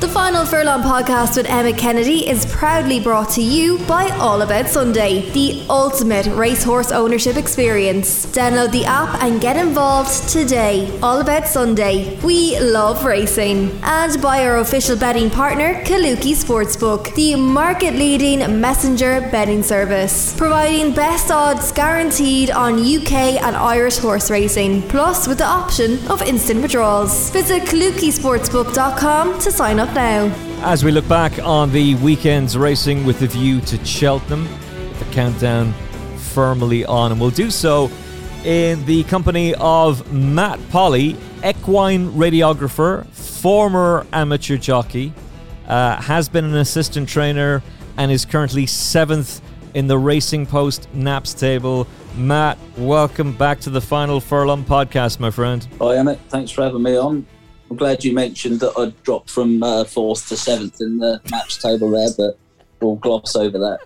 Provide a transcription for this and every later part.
The final Furlong podcast with Emmet Kennedy is proudly brought to you by All About Sunday, the ultimate racehorse ownership experience. Download the app and get involved today. All About Sunday. We love racing. And by our official betting partner, Kalooki Sportsbook, the market leading messenger betting service, providing best odds guaranteed on UK and Irish horse racing, plus with the option of instant withdrawals. Visit kalookisportsbook.com to sign up up now. As we look back on the weekend's racing with the view to Cheltenham, the countdown firmly on, and we'll do so in the company of Matt Polly, equine radiographer, former amateur jockey, uh, has been an assistant trainer, and is currently seventh in the Racing Post Naps table. Matt, welcome back to the Final Furlong podcast, my friend. Hi, Emmet. Thanks for having me on. I'm glad you mentioned that I dropped from uh, fourth to seventh in the Naps table there, but we'll gloss over that.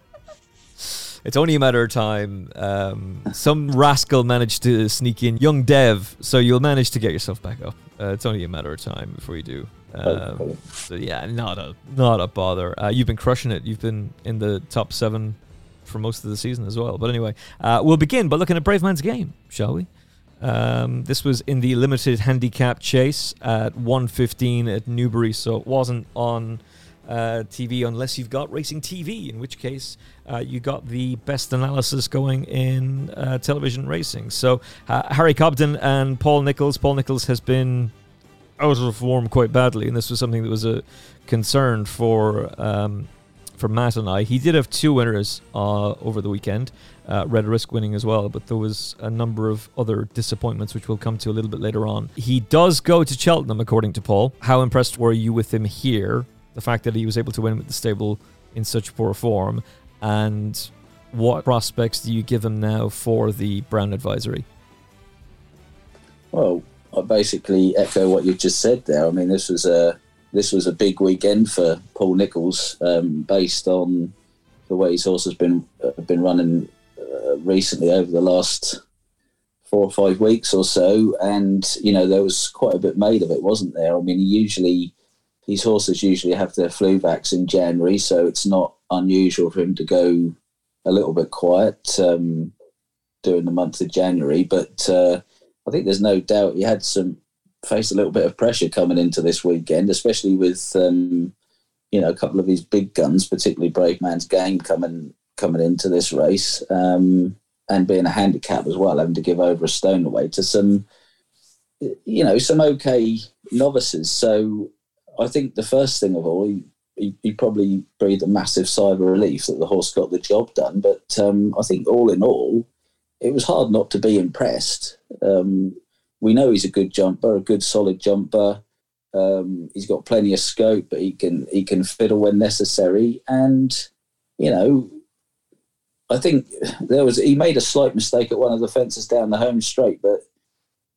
It's only a matter of time. Um, some rascal managed to sneak in young Dev, so you'll manage to get yourself back up. Uh, it's only a matter of time before you do. Um, so yeah, not a not a bother. Uh, you've been crushing it. You've been in the top seven for most of the season as well. But anyway, uh, we'll begin by looking at Bravemansgame, shall we? Um, this was in the limited handicap chase at 115 at Newbury, so it wasn't on uh, TV unless you've got racing TV, in which case uh, you got the best analysis going in uh, television racing. So uh, Harry Cobden and Paul Nicholls. Paul Nicholls has been out of form quite badly, and this was something that was a concern for. Um, for Matt and I, he did have two winners uh, over the weekend uh, Red Risk winning as well, but there was a number of other disappointments, which we'll come to a little bit later on. He does go to Cheltenham, according to Paul. How impressed were you with him here? The fact that he was able to win with the stable in such poor form, and what prospects do you give him now for the Brown Advisory? Well, I basically echo what you just said there. I mean, this was a this was a big weekend for Paul Nicholls, um, based on the way his horse has been uh, been running uh, recently over the last four or five weeks or so, and you know there was quite a bit made of it, wasn't there? I mean, usually these horses usually have their flu vax in January, so it's not unusual for him to go a little bit quiet um, during the month of January. But uh, I think there's no doubt he had some faced a little bit of pressure coming into this weekend, especially with um, you know a couple of his big guns, particularly Bravemansgame, coming coming into this race, um, and being a handicap as well, having to give over a stone away to some you know some okay novices. So I think the first thing of all, he, he, he, probably breathed a massive sigh of relief that the horse got the job done. But um, I think all in all, it was hard not to be impressed. Um, we know he's a good jumper, a good solid jumper. Um, he's got plenty of scope, but he can he can fiddle when necessary. And you know, I think there was he made a slight mistake at one of the fences down the home straight, but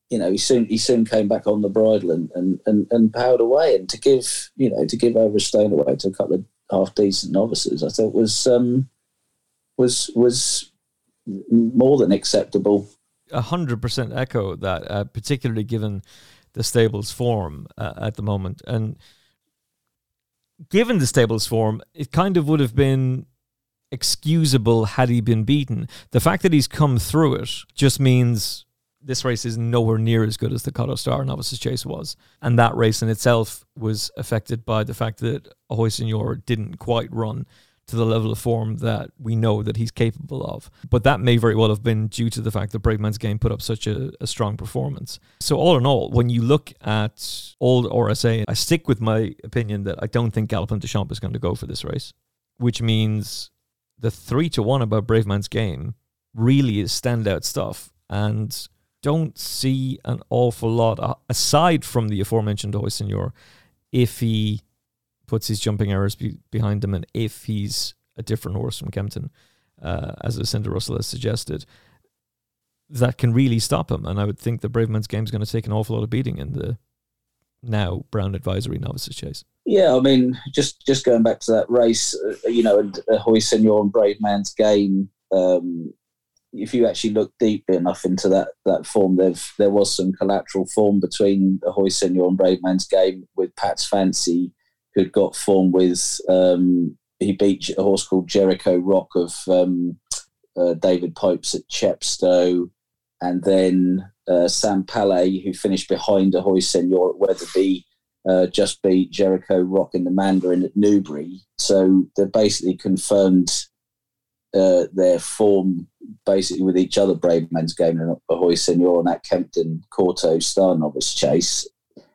you know, he soon he soon came back on the bridle and, and, and, and powered away. And to give you know to give over a stone away to a couple of half decent novices, I thought was um, was was more than acceptable. A hundred percent echo that, uh, particularly given the stable's form uh, at the moment, and given the stable's form, it kind of would have been excusable had he been beaten. The fact that he's come through it just means this race is nowhere near as good as the Kauto Star Novices Chase was. And that race in itself was affected by the fact that Ahoy Senor didn't quite run to the level of form that we know that he's capable of. But that may very well have been due to the fact that Bravemansgame put up such a, a strong performance. So all in all, when you look at old RSA, I stick with my opinion that I don't think Galopin Des Champs is going to go for this race, which means the three to one about Bravemansgame really is standout stuff. And don't see an awful lot uh, aside from the aforementioned Ahoy Senor if he puts his jumping errors be, behind him and if he's a different horse from Kempton, uh, as Lucinda Russell has suggested, that can really stop him. And I would think the Bravemansgame is going to take an awful lot of beating in the now Brown Advisory Novices Chase. Yeah, I mean, just just going back to that race, uh, you know, and Ahoy Senor and Bravemansgame. Um, if you actually look deep enough into that that form, there there was some collateral form between Ahoy Senor and Bravemansgame with Pat's Fancy, who'd got form with um, he beat a horse called Jericho Rock of um, uh, David Popes at Chepstow, and then uh, Sam Palais, who finished behind a Ahoy Senor at Wetherby. Uh, just beat Jericho Rock and the Mandarin at Newbury. So they basically confirmed uh, their form basically with each other Bravemansgame and Ahoy Senor and that Kempton Kauto Star Novice Chase.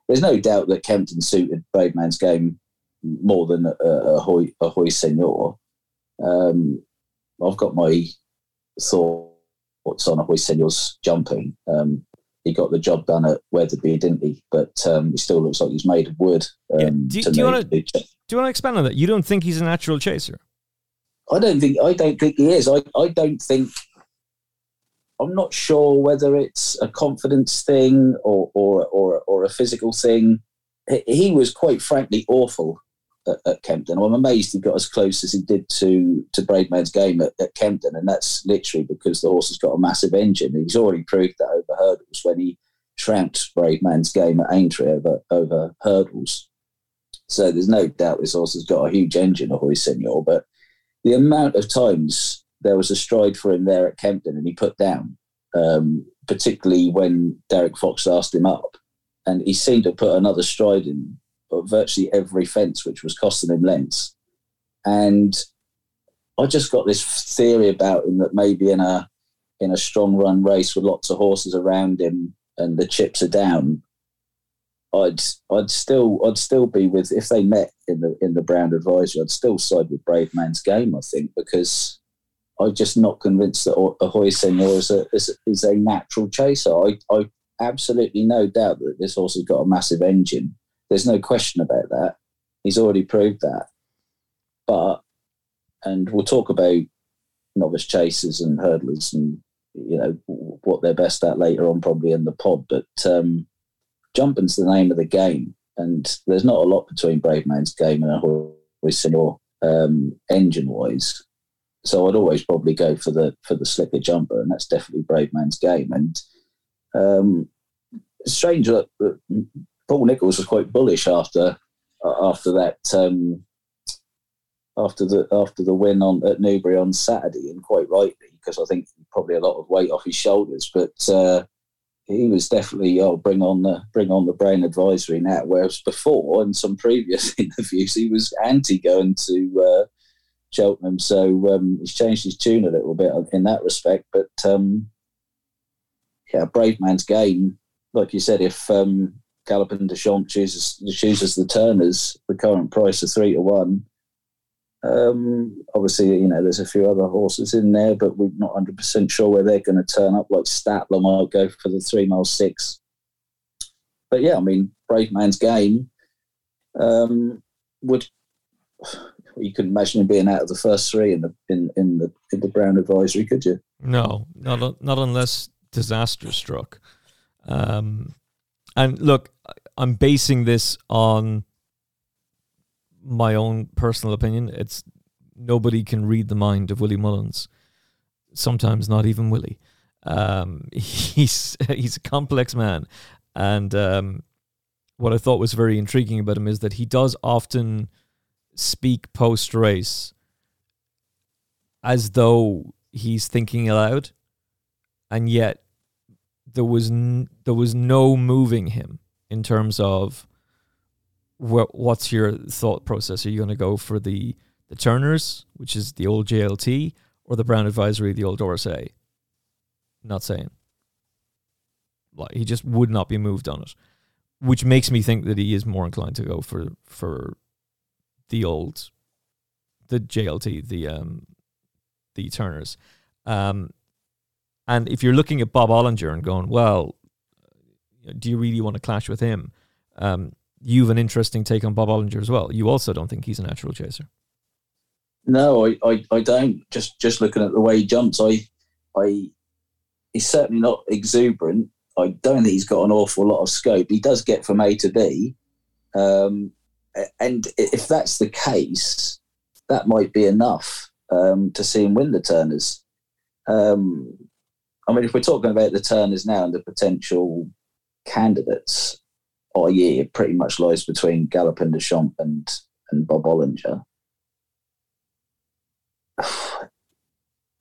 There's no doubt that Kempton suited Bravemansgame more than uh, Ahoy, Ahoy Senor. Um, I've got my thoughts on Ahoy Senor's jumping. Um, he got the job done at Wetherby, didn't he? But um, he still looks like he's made of wood. Yeah. Um, do, do, you want to do you want to expand on that? You don't think he's a natural chaser? I don't think I don't think he is. I, I don't think I'm not sure whether it's a confidence thing or or or, or a physical thing. He was quite frankly awful at, at, Kempton. I'm amazed he got as close as he did to to Bravemansgame at, at, Kempton, and that's literally because the horse has got a massive engine. He's already proved that over hurdles when he trounced Bravemansgame at Aintree over over hurdles. So there's no doubt this horse has got a huge engine, Ahoy Senor, but the amount of times there was a stride for him there at Kempton and he put down, um, particularly when Derek Fox asked him up. And he seemed to put another stride in virtually every fence, which was costing him lengths. And I just got this theory about him that maybe in a in a strong run race with lots of horses around him and the chips are down, I'd I'd still I'd still be with if they met in the in the Brown advisory, I'd still side with Bravemansgame, I think because I'm just not convinced that Ahoy Senor is a is, is a natural chaser. I I absolutely no doubt that this horse has got a massive engine. There's no question about that. He's already proved that. But and we'll talk about novice chasers and hurdlers and you know what they're best at later on probably in the pod. But um, jumping's the name of the game, and there's not a lot between Bravemansgame and a Ahoy Senor um, engine wise. So I'd always probably go for the for the slicker jumper, and that's definitely Bravemansgame. And um, strange that Paul Nicholls was quite bullish after uh, after that um, after the after the win on at Newbury on Saturday, and quite rightly because I think probably a lot of weight off his shoulders. But uh, he was definitely oh bring on the bring on the Brown Advisory now. Whereas before in some previous interviews he was anti going to uh, Cheltenham. So um, he's changed his tune a little bit in that respect. But um, yeah, Bravemansgame. Like you said, if um, Galopin Des Champs chooses chooses the Turners, the current price of three to one. Um, obviously, you know, there's a few other horses in there, but we're not 100% sure where they're going to turn up. Like Statler might go for the three mile six. But yeah, I mean, Bravemansgame um, would you couldn't imagine him being out of the first three in the in, in the in the Brown advisory, could you? No, not not unless disaster struck. Um, and look, I'm basing this on my own personal opinion. It's nobody can read the mind of Willie Mullins. Sometimes not even Willie. Um, he's he's a complex man, and um, what I thought was very intriguing about him is that he does often speak post race as though he's thinking aloud, and yet there was n- there was no moving him in terms of what what's your thought process? Are you going to go for the the Turners, which is the old JLT, or the Brown Advisory, the old RSA? Not saying. Like he just would not be moved on it, which makes me think that he is more inclined to go for for the old, the JLT, the um, the Turners. Um, and if you're looking at Bob Olinger and going, well, do you really want to clash with him? Um, you have an interesting take on Bob Olinger as well. You also don't think he's a natural chaser. No, I, I, I don't. Just just looking at the way he jumps, I I he's certainly not exuberant. I don't think he's got an awful lot of scope. He does get from A to B. Um, and if that's the case, that might be enough um, to see him win the Turners. Um, I mean, if we're talking about the Turners now and the potential candidates, i.e., it pretty much lies between Galopin Des Champs and, and Bob Olinger.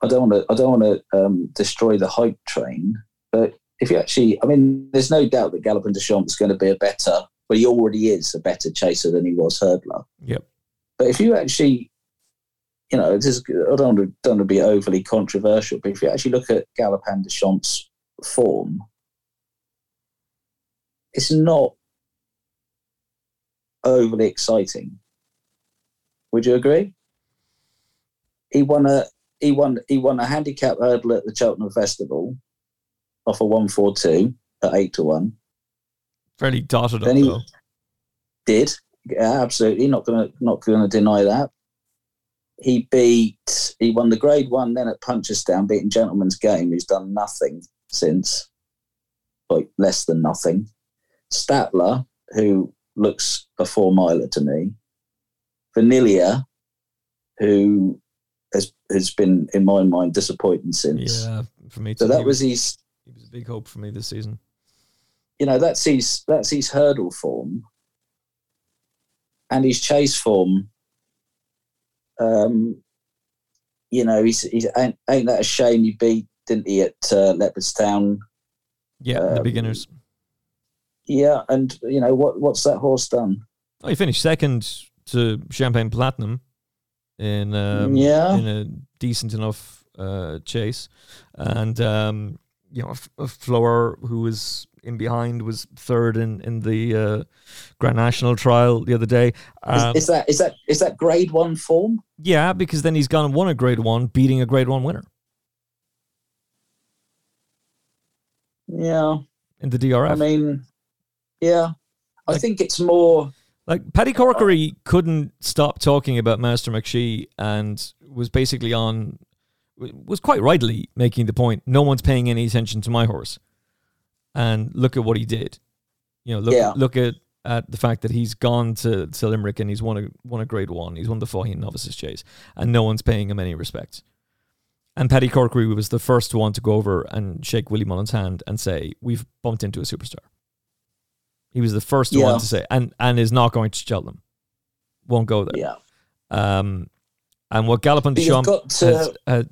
I don't want to. I don't want to um, destroy the hype train, but if you actually, I mean, there's no doubt that Galopin Des Champs is going to be a better. But he already is a better chaser than he was hurdler. Yep. But if you actually you know, this I don't want, to, don't want to be overly controversial, but if you actually look at Galopin Des Champs' form, it's not overly exciting. Would you agree? He won a he won he won a handicap hurdle at the Cheltenham Festival off a one four two at eight to one. Fairly dotted then up he though. Did yeah, absolutely not gonna not gonna deny that he beat he won the grade one then at Punchestown, beating Gentlemansgame, who's done nothing since, like less than nothing. Statler, who looks a four miler to me. Vanillier, who has has been in my mind disappointing since. Yeah, for me. Too. So that was, was his. He was a big hope for me this season. You know, that's his that's his hurdle form, and his chase form um, you know, he's, he's ain't, ain't, that a shame he beat, didn't he, at uh, Leopardstown? Yeah, um, the beginners. Yeah, and you know what? What's that horse done? Oh, he finished second to Champagne Platinum in um, yeah in a decent enough uh, chase, and um, you know, a, a Flower who was in behind was third in in the uh, Grand National trial the other day. Um, is, is, that is that is that Grade One form? Yeah, because then he's gone and won a Grade One, beating a Grade One winner. Yeah, in the DRF. I mean, yeah, I like, think it's more like Paddy Corkery couldn't stop talking about Master McShee and was basically on was quite rightly making the point no one's paying any attention to my horse and look at what he did. You know, look yeah. look at at the fact that he's gone to, to Limerick and he's won a won a grade one. He's won the Faugheen Novices Chase, and no one's paying him any respect. And Paddy Corkery was the first one to go over and shake Willie Mullins' hand and say, "We've bumped into a superstar." He was the first yeah. one to say, and and is not going to Cheltenham. Won't go there. Yeah. Um, And what Galopin Des Champs has, uh,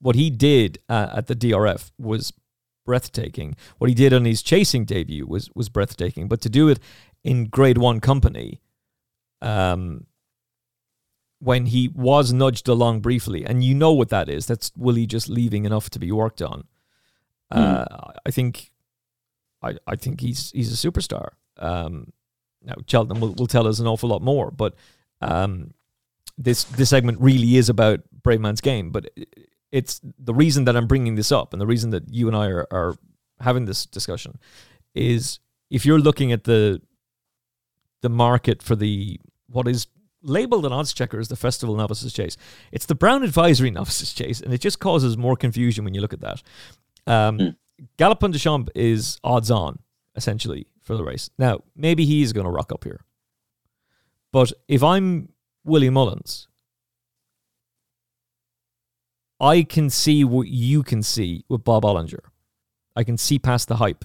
what he did uh, at the DRF was breathtaking. What he did on his chasing debut was was breathtaking. But to do it in Grade One company, um, when he was nudged along briefly, and you know what that is. That's Willie just leaving enough to be worked on. Mm. Uh, I think, I I think he's he's a superstar. Um, now Cheltenham will, will tell us an awful lot more, but um, this this segment really is about Bravemansgame, But it's the reason that I'm bringing this up, and the reason that you and I are, are having this discussion is if you're looking at the the market for the what is labeled an odds checker as the Festival Novices Chase. It's the Brown Advisory Novices Chase, and it just causes more confusion when you look at that. Um, mm. Galopin Des Champs is odds on, essentially, for the race. Now, maybe he's going to rock up here. But if I'm Willie Mullins, I can see what you can see with Bob Olinger. I can see past the hype.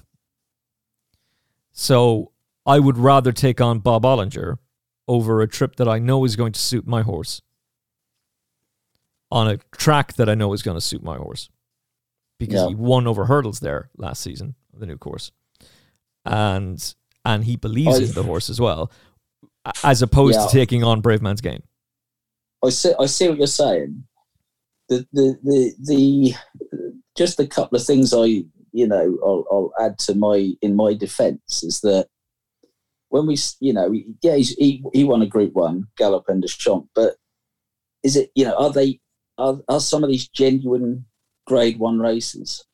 So I would rather take on Bob Olinger over a trip that I know is going to suit my horse on a track that I know is going to suit my horse because yeah. he won over hurdles there last season, the new course, and and he believes in the horse as well, as opposed yeah. to taking on Bravemansgame. I see. I see what you're saying. The the the the just a couple of things I you know I'll, I'll add to my in my defence is that when we, you know, yeah, he he won a Group One, Galopin Des Champs, but is it, you know, are they are, are some of these genuine Grade One races?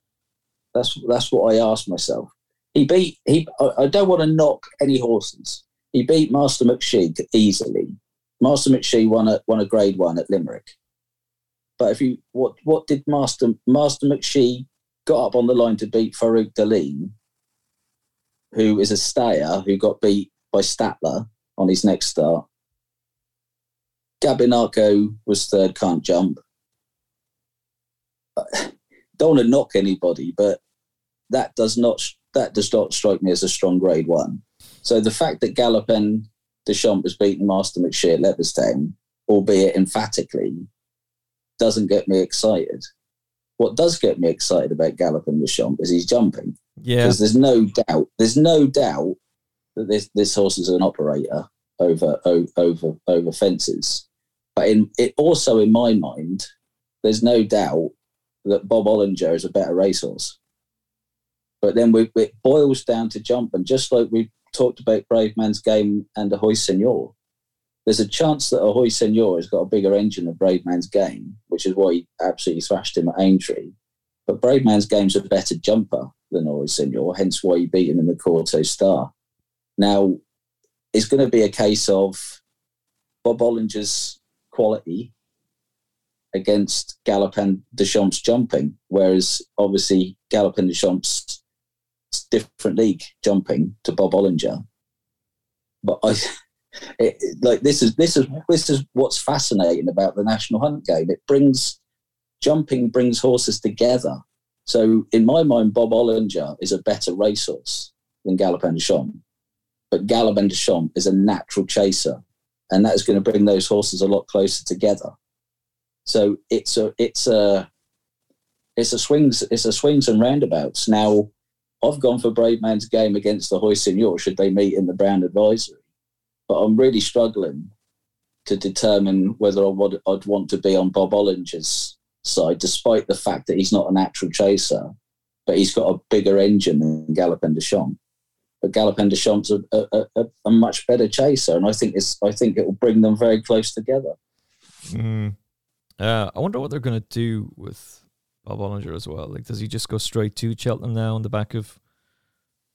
That's that's what I ask myself. He beat he. I don't want to knock any horses. He beat Master McShee easily. Master McShee won a won a Grade One at Limerick. But if you what what did Master Master McShee got up on the line to beat Farouk D'Alene who is a stayer who got beat by Statler on his next start. Gabbianco was third, can't jump. Don't want to knock anybody, but that does not that does not strike me as a strong grade one. So the fact that Galopin Des Champs was beating Master McShee at Leopardstown, albeit emphatically, doesn't get me excited. What does get me excited about Galopin Des Champs is he's jumping. Yeah. Because there's no doubt, there's no doubt that this this horse is an operator over over over fences. But in it also in my mind, there's no doubt that Bob Olinger is a better racehorse. But then we, it boils down to jump, and just like we talked about Bravemansgame and Ahoy Senor, there's a chance that Ahoy Senor has got a bigger engine than Bravemansgame, which is why he absolutely thrashed him at Aintree. But Bravemansgame's a better jumper than Ahoy Senor, hence why he beat him in the Kauto Star. Now, it's going to be a case of Bob Olinger's quality against Galopin Des Champs jumping, whereas obviously Galopin Des Champs different league jumping to Bob Olinger. But I, it, like this is this is this is what's fascinating about the National Hunt game. It brings jumping brings horses together. So in my mind, Bob Olinger is a better racehorse than Galopin Des Champs. But Galopin Des Champs is a natural chaser, and that is going to bring those horses a lot closer together. So it's a it's a it's a swings it's a swings and roundabouts. Now I've gone for brave man's Bravemansgame against the Hoy Senor should they meet in the Brown Advisory, but I'm really struggling to determine whether I would, I'd want to be on Bob Olinger's side, despite the fact that he's not a natural chaser, but he's got a bigger engine than Galopin Des Champs but Galopin Des Champs a, a, a, a, much better chaser, and I think it's I think it will bring them very close together. Mm. Uh, I wonder what they're going to do with Bob Olinger as well. Like, does he just go straight to Cheltenham now on the back of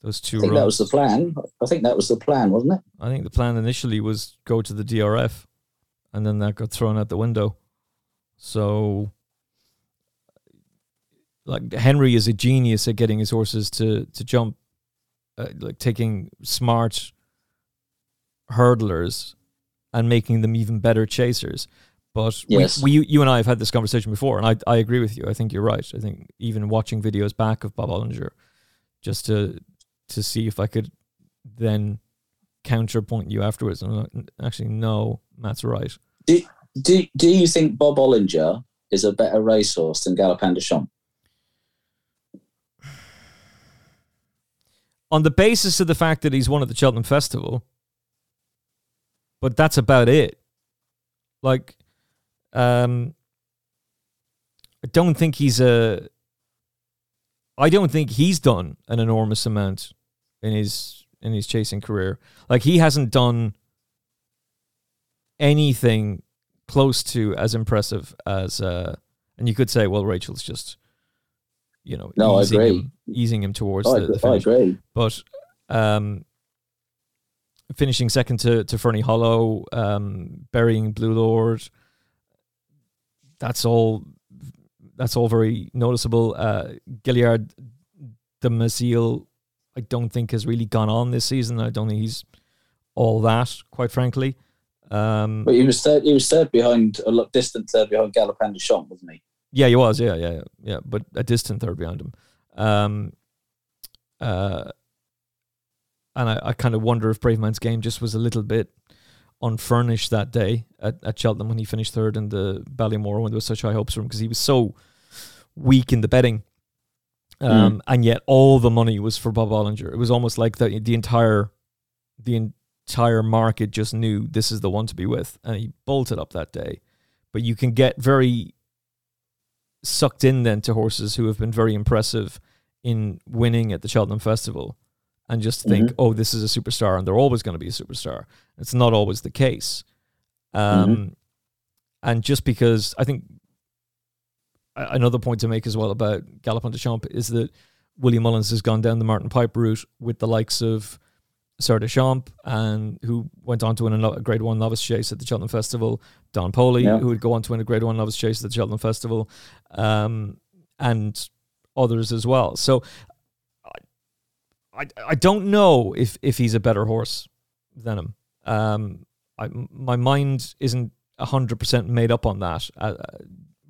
those two? I think runs? that was the plan. I think that was the plan, wasn't it? I think the plan initially was go to the DRF, and then that got thrown out the window. So, like Henry is a genius at getting his horses to to jump uh, like taking smart hurdlers and making them even better chasers. But yes. we, we, you and I have had this conversation before, and I, I agree with you. I think you're right. I think even watching videos back of Bob Olinger, just to to see if I could then counterpoint you afterwards. I'm like, actually, no, Matt's right. Do, Do Do you think Bob Olinger is a better racehorse than Galopin Des Champs? On the basis of the fact that he's won at the Cheltenham Festival, but that's about it. Like, um, I don't think he's a. I don't think he's done an enormous amount in his in his chasing career. Like he hasn't done anything close to as impressive as. Uh, and you could say, well, Rachael's just, you know, no, easing I agree. him, easing him towards I, the, the I finish. agree. But um, finishing second to to Ferny Hollow, um, burying Blue Lord. That's all. That's all very noticeable. Uh, Gaillard Du Mesnil, I don't think has really gone on this season. I don't think he's all that, quite frankly. Um, But he was third. He was third behind a lot distant third behind Galopin Des Champs, wasn't he? Yeah, he was. Yeah, yeah, yeah, yeah. But a distant third behind him. Um, uh, and I, I kind of wonder if Bravemansgame just was a little bit unfurnished that day at, at Cheltenham when he finished third in the Ballymore when there was such high hopes for him because he was so weak in the betting. Um, Mm. and yet all the money was for Bob Olinger. It was almost like the the entire the entire market just knew this is the one to be with, and he bolted up that day. But you can get very sucked in then to horses who have been very impressive in winning at the Cheltenham Festival and just think, Mhm. oh, this is a superstar and they're always going to be a superstar. It's not always the case. Um, And just because I think another point to make as well about Galopin Des Champs is that William Mullins has gone down the Martin Pipe route with the likes of Sir Des Champs and who went on to win a a Grade One novice chase at the Cheltenham Festival. Don Poli, Yeah. who would go on to win a Grade One novice chase at the Cheltenham Festival, um, and others as well. So I, I don't know if if he's a better horse than him. Um, I, my mind isn't hundred percent made up on that uh,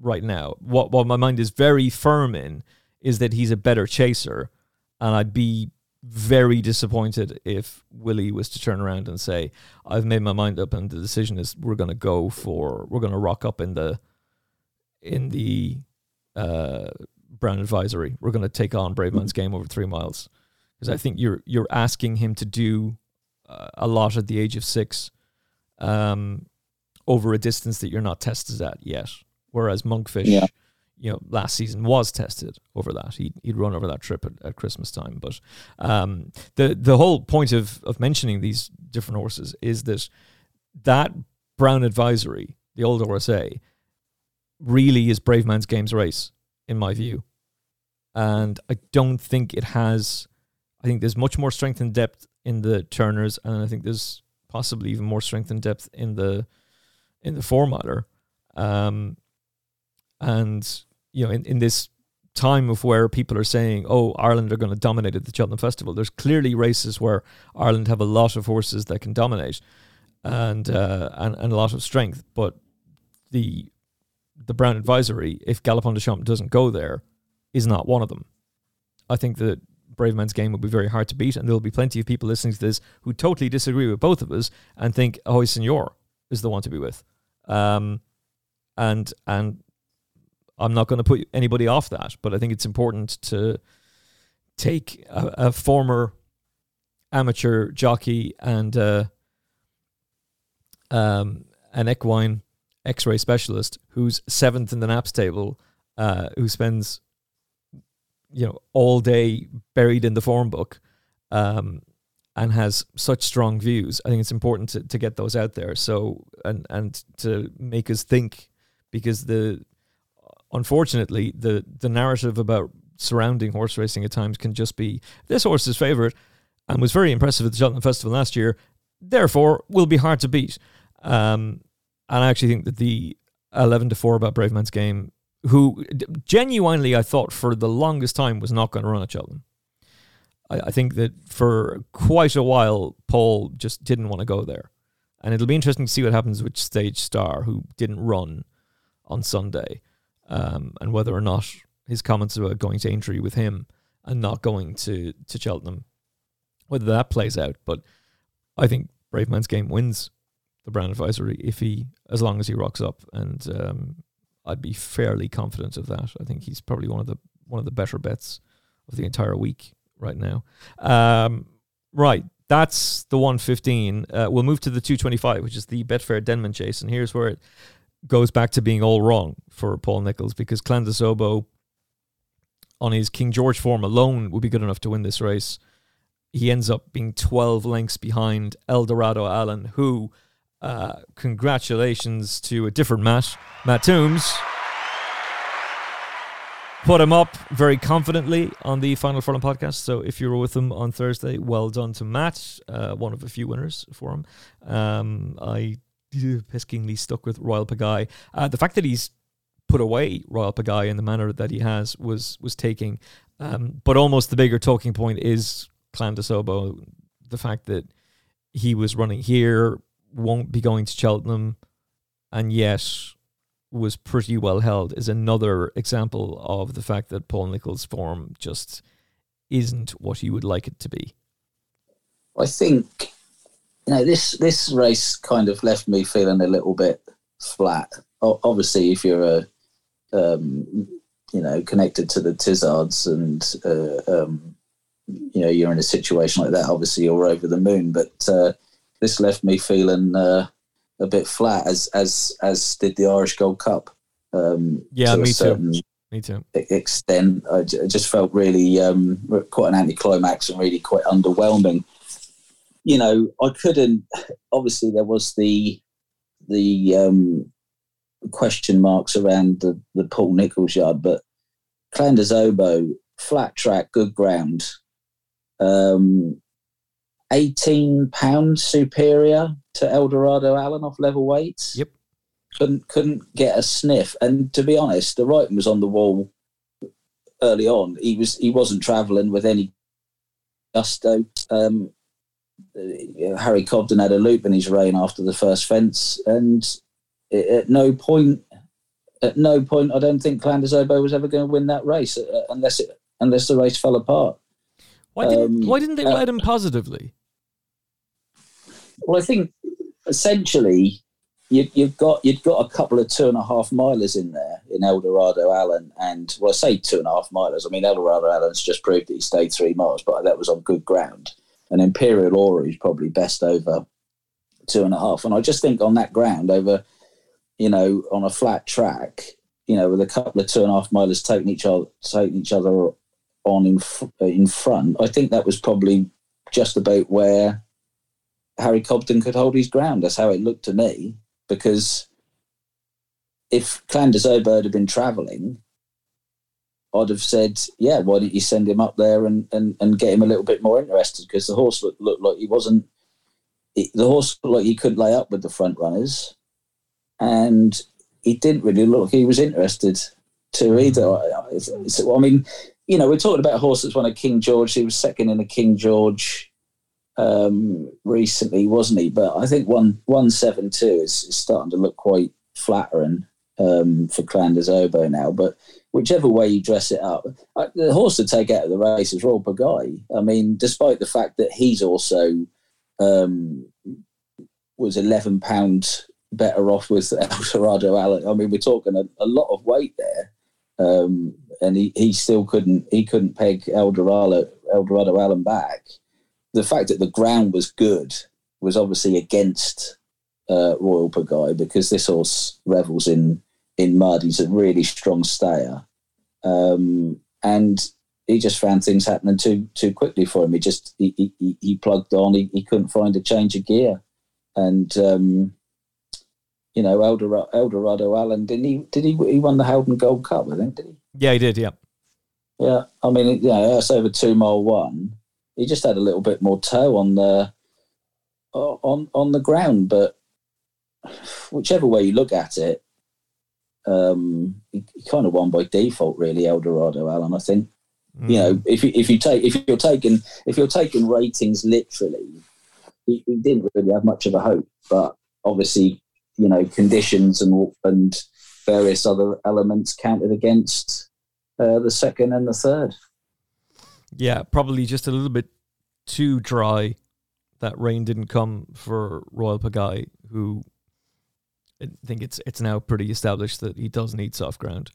right now. What what my mind is very firm in is that he's a better chaser, and I'd be very disappointed if Willie was to turn around and say, "I've made my mind up, and the decision is we're going to go for we're going to rock up in the in the uh, Brown Advisory. We're going to take on Brave Man's game over three miles." Because I think you're you're asking him to do uh, a lot at the age of six, um, over a distance that you're not tested at yet. Whereas Monkfish, Yeah. you know, last season was tested over that. He'd, he'd run over that trip at, at Christmas time. But um, the the whole point of of mentioning these different horses is that that Brown Advisory, the old RSA, really is Bravemansgame's race, in my view. And I don't think it has. I think there's much more strength and depth in the Turners, and I think there's possibly even more strength and depth in the in the formatter. Um, and you know, in, in this time of where people are saying, "Oh, Ireland are going to dominate at the Cheltenham Festival," there's clearly races where Ireland have a lot of horses that can dominate, and uh, and and a lot of strength. But the the Brown Advisory, if Galopin Des Champs doesn't go there, is not one of them. I think that Bravemansgame will be very hard to beat, and there'll be plenty of people listening to this who totally disagree with both of us and think Ahoy Senor is the one to be with. Um, and and I'm not going to put anybody off that, but I think it's important to take a, a former amateur jockey and uh, um, an equine X-ray specialist who's seventh in the Naps table, uh, who spends you know all day buried in the form book, um, and has such strong views. I think it's important to, to get those out there. So and and to make us think, because the unfortunately the the narrative about surrounding horse racing at times can just be this horse is favorite and was very impressive at the Cheltenham Festival last year. Therefore, will be hard to beat. Um, and I actually think that the eleven to four about Bravemansgame, who genuinely I thought for the longest time was not going to run at Cheltenham. I, I think that for quite a while, Paul just didn't want to go there, and it'll be interesting to see what happens with Stage Star, who didn't run on Sunday, um, and whether or not his comments about going to Aintree with him and not going to to Cheltenham, whether that plays out. But I think Bravemansgame wins the Brown Advisory if he, as long as he rocks up, and um, I'd be fairly confident of that. I think he's probably one of the one of the better bets of the entire week right now. Um, right, that's the 115. Uh, we'll move to the 225, which is the Betfair Denman chase, and here's where it goes back to being all wrong for Paul Nicholls because Clan Des Obeaux on his King George form alone would be good enough to win this race. He ends up being 12 lengths behind Eldorado Allen, who, uh, congratulations to a different Matt, Matt Toombs, put him up very confidently on the Final Furlong podcast. So if you were with him on Thursday, well done to Matt, uh, one of a few winners for him. Um, I peskingly stuck with Royal Pagaille. Uh, the fact that he's put away Royal Pagaille in the manner that he has was was taking. Um, but almost the bigger talking point is Clan Des Obeaux, the fact that he was running here, won't be going to Cheltenham, and yet was pretty well held is another example of the fact that Paul Nicholls' form just isn't what you would like it to be. I think you know this this race kind of left me feeling a little bit flat. O- obviously, if you're a um, you know connected to the Tizzards and uh, um, you know you're in a situation like that, obviously you're over the moon. But uh, this left me feeling uh, a bit flat, as as as did the Irish Gold Cup. Um, yeah, me too. Me too. Extent, I, just felt really um, quite an anticlimax and really quite underwhelming. You know, I couldn't. Obviously, there was the the um, question marks around the, the Paul Nicholls yard, but Clan Des Obeaux, flat track, good ground. Um, 18 pounds superior to Eldorado Allen off level weights. Yep. Couldn't couldn't get a sniff. And to be honest, the writing was on the wall early on. He was he wasn't travelling with any gusto. Um, Harry Cobden had a loop in his rein after the first fence, and at no point, at no point, I don't think Clan Des Obeaux was ever going to win that race uh, unless it unless the race fell apart. Why didn't um, Why didn't they uh, ride him positively? Well, I think essentially you, have got you've got a couple of two and a half milers in there in El Dorado Allen, and well, I say two and a half milers. I mean, El Dorado Allen's just proved that he stayed three miles, but that was on good ground. And Imperial Aura is probably best over two and a half. And I just think on that ground, over you know, on a flat track, you know, with a couple of two and a half milers taking each other taking each other on in in front, I think that was probably just about where Harry Cobden could hold his ground. That's how it looked to me. Because if Clan Des Obeaux had been travelling, I'd have said, yeah, why didn't you send him up there and, and, and get him a little bit more interested? Because the horse looked, looked like he wasn't, the horse looked like he couldn't lay up with the front runners. And he didn't really look like he was interested to mm-hmm. either. I mean, you know, we're talking about a horse that's won a King George. He was second in a King George um, recently, wasn't he? But I think one one seven two is, is starting to look quite flattering um, for Clan Des Obeaux now. But whichever way you dress it up, I, the horse to take out of the race is Royal Pagaille. I mean, despite the fact that he's also um, was eleven pound better off with Eldorado Allen. I mean, we're talking a, a lot of weight there. Um, and he, he still couldn't he couldn't peg Eldorado Eldorado Allen back the fact that the ground was good was obviously against uh, Royal Pagaille because this horse revels in in mud. He's a really strong stayer, um, and he just found things happening too too quickly for him. He just he he, he plugged on. He, he couldn't find a change of gear, and um, you know Eldorado, Eldorado Allen didn't he did he he won the Howden Gold Cup I think did he? Yeah, he did. Yeah. Yeah, I mean, yeah, that's over two mile one he just had a little bit more toe on the on on the ground. But whichever way you look at it, um, he, he kind of won by default, really. Eldorado Allen, I think. Mm. You know, mm. if you, if you take if you're taking if you're taking ratings literally, he, he didn't really have much of a hope. But obviously, you know, conditions and and various other elements counted against uh, the second and the third. Yeah, probably just a little bit too dry that rain didn't come for Royal Pagaille, who I think it's it's now pretty established that he does need soft ground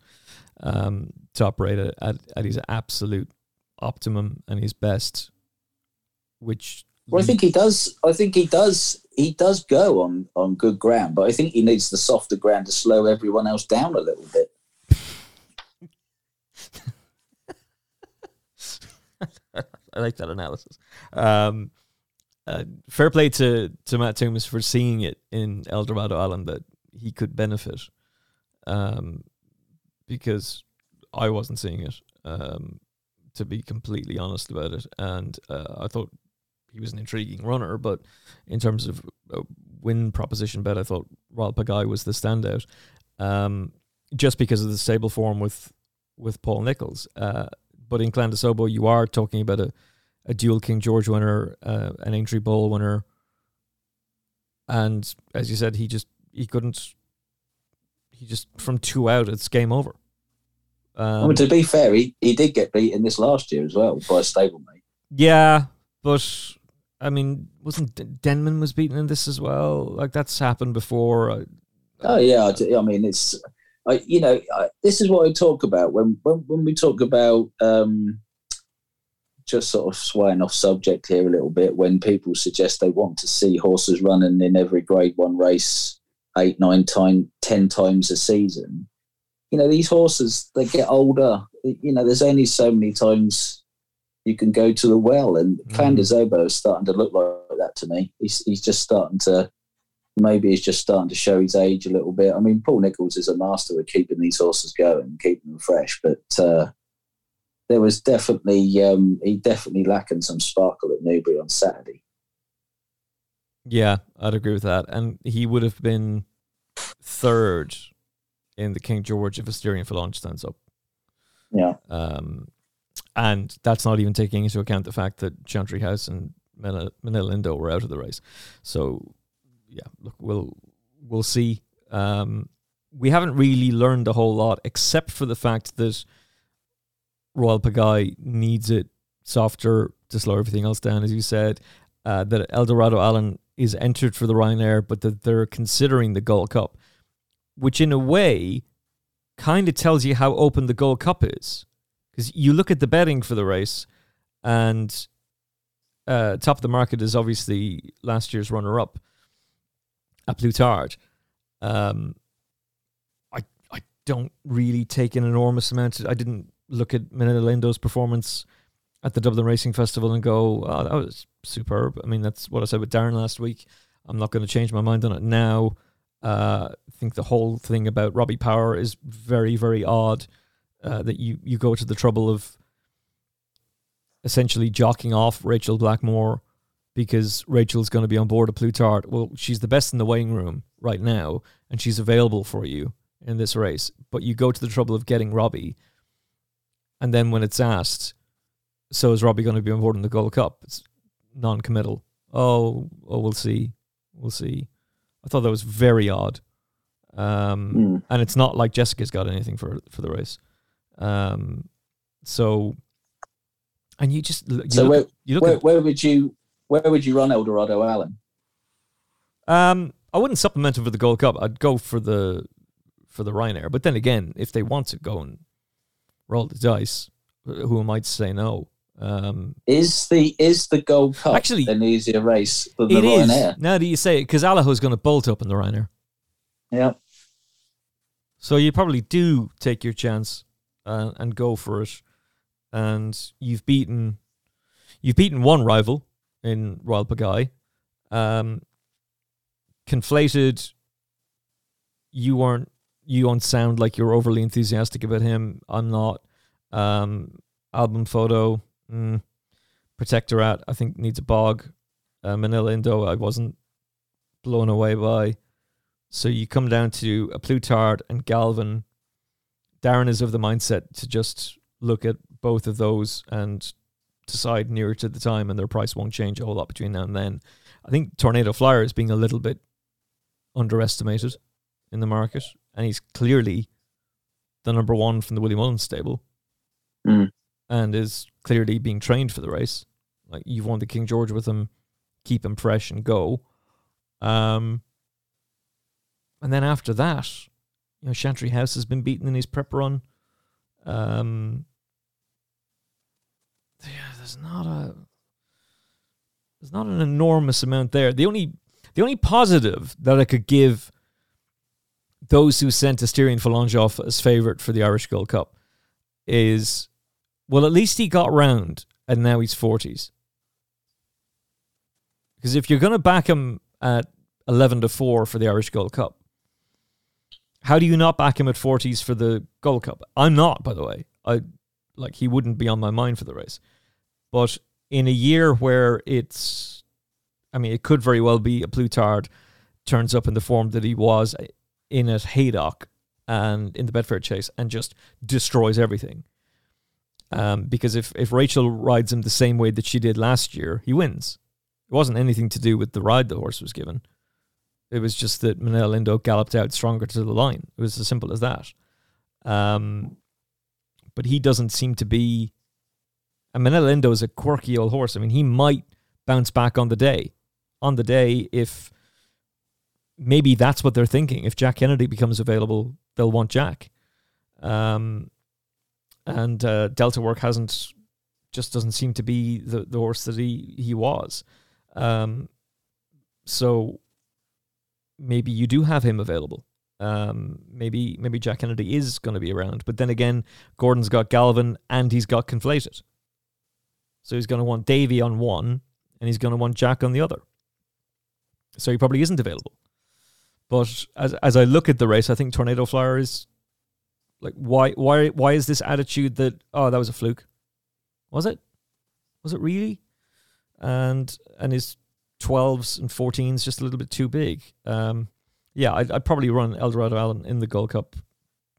um, to operate at, at, at his absolute optimum and his best. Which well, I think he does. I think he does. He does go on on good ground, but I think he needs the softer ground to slow everyone else down a little bit. I like that analysis. Um, uh, fair play to to Matt Toombs for seeing it in Eldorado Allen that he could benefit, um, because I wasn't seeing it. Um, to be completely honest about it, and uh, I thought he was an intriguing runner, but in terms of win proposition bet, I thought Royal Pagaille was the standout, um, just because of the stable form with with Paul Nicholls. Uh, but in Clan Des Obeaux, you are talking about a, a dual King George winner, uh, an Aintree Bowl winner, and as you said, he just he couldn't. He just from two out, it's game over. Um, I mean, to be fair, he, he did get beaten this last year as well by a stablemate. Yeah, but I mean, wasn't Denman was beaten in this as well? Like that's happened before. oh yeah, I, I mean it's, I you know I, this is what I talk about when when when we talk about um, just sort of swaying off subject here a little bit. When people suggest they want to see horses running in every Grade One race eight, nine, time, ten times a season, you know these horses they get older. You know, there's only so many times you can go to the well. And mm. Clan is starting to look like that to me. He's, he's just starting to, maybe he's just starting to show his age a little bit. I mean, Paul Nicholls is a master at keeping these horses going, keeping them fresh, but uh, there was definitely, um, he definitely lacking some sparkle at Newbury on Saturday. Yeah, I'd agree with that. And he would have been third in the King George if Asterion Forlonge stands up. Yeah. Um, and that's not even taking into account the fact that Chantry House and Manila, Minella Indo were out of the race. So, yeah, look, we'll we'll see. Um, we haven't really learned a whole lot, except for the fact that Royal Pagaille needs it softer to slow everything else down, as you said. Uh, that Eldorado Allen is entered for the Ryanair, but that they're considering the Gold Cup, which in a way kind of tells you how open the Gold Cup is because you look at the betting for the race, and uh, top of the market is obviously last year's runner-up, A Plus Tard. Um, I I don't really take an enormous amount. I didn't look at Minella Indo's performance at the Dublin Racing Festival and go, oh, that was superb. I mean, that's what I said with Darren last week. I'm not going to change my mind on it now. Uh, I think the whole thing about Robbie Power is very, very odd. Uh, that you you go to the trouble of essentially jocking off Rachael Blackmore because Rachael's going to be on board a Plus Tard. Well, she's the best in the weighing room right now, and she's available for you in this race. But you go to the trouble of getting Robbie, and then when it's asked, so is Robbie going to be on board in the Gold Cup? It's non-committal. Oh, oh, we'll see, we'll see. I thought that was very odd, um, mm. and it's not like Jessica's got anything for for the race. Um, so, and you just you so look, where, you look where, at, where would you where would you run Eldorado Allen? Um, I wouldn't supplement it for the Gold Cup. I'd go for the for the Ryanair. But then again, if they want to go and roll the dice, who am I to say no? Um, is the is the Gold Cup actually an easier race than the Ryanair? Is, now that you say it, because Allaho's going to bolt up in the Ryanair. Yeah. So you probably do take your chance uh, and go for it. And you've beaten you've beaten one rival in Royal Pagaille. Um, conflated. You weren't. You don't sound like you're overly enthusiastic about him. I'm not. Um, Al Boum Photo. Mm, Protectorat. I think needs a bog. Uh, Minella Indo. I wasn't blown away by. So you come down to a Plus Tard and Galvin Darren is of the mindset to just look at both of those and decide nearer to the time, and their price won't change a whole lot between now and then. I think Tornado Flyer is being a little bit underestimated in the market, and he's clearly the number one from the Willie Mullins stable, mm. and is clearly being trained for the race. Like you've won the King George with him keep him fresh and go. Um, and then after that, you know, Chantry House has been beaten in his prep run. Um, yeah, there's not a there's not an enormous amount there. The only the only positive that I could give those who sent Asterion Forlonge off as favourite for the Irish Gold Cup is well, at least he got round and now he's forties. Because if you're going to back him at eleven to four for the Irish Gold Cup, how do you not back him at forties for the Gold Cup? I'm not, by the way. I like he wouldn't be on my mind for the race, but in a year where it's, I mean, it could very well be a Plus Tard turns up in the form that he was in at Haydock and in the Betfair Chase and just destroys everything. Um, because if, if Rachael rides him the same way that she did last year, he wins. It wasn't anything to do with the ride the horse was given. It was just that Minella Indo galloped out stronger to the line. It was as simple as that. Um, but he doesn't seem to be. And Minella Indo is a quirky old horse. I mean, he might bounce back on the day. On the day, if maybe that's what they're thinking. If Jack Kennedy becomes available, they'll want Jack. Um, and uh, Delta Work hasn't just doesn't seem to be the, the horse that he he was. Um, so maybe you do have him available. Um, maybe maybe Jack Kennedy is going to be around, but then again, Gordon's got Galvin and he's got conflated. So he's going to want Davy on one, and he's going to want Jack on the other. So he probably isn't available. But as as I look at the race, I think Tornado Flyer is like why why why is this attitude that oh that was a fluke? Was it? Was it really? And and his twelves and fourteens just a little bit too big. Um, yeah, I'd, I'd probably run Eldorado Allen in the Gold Cup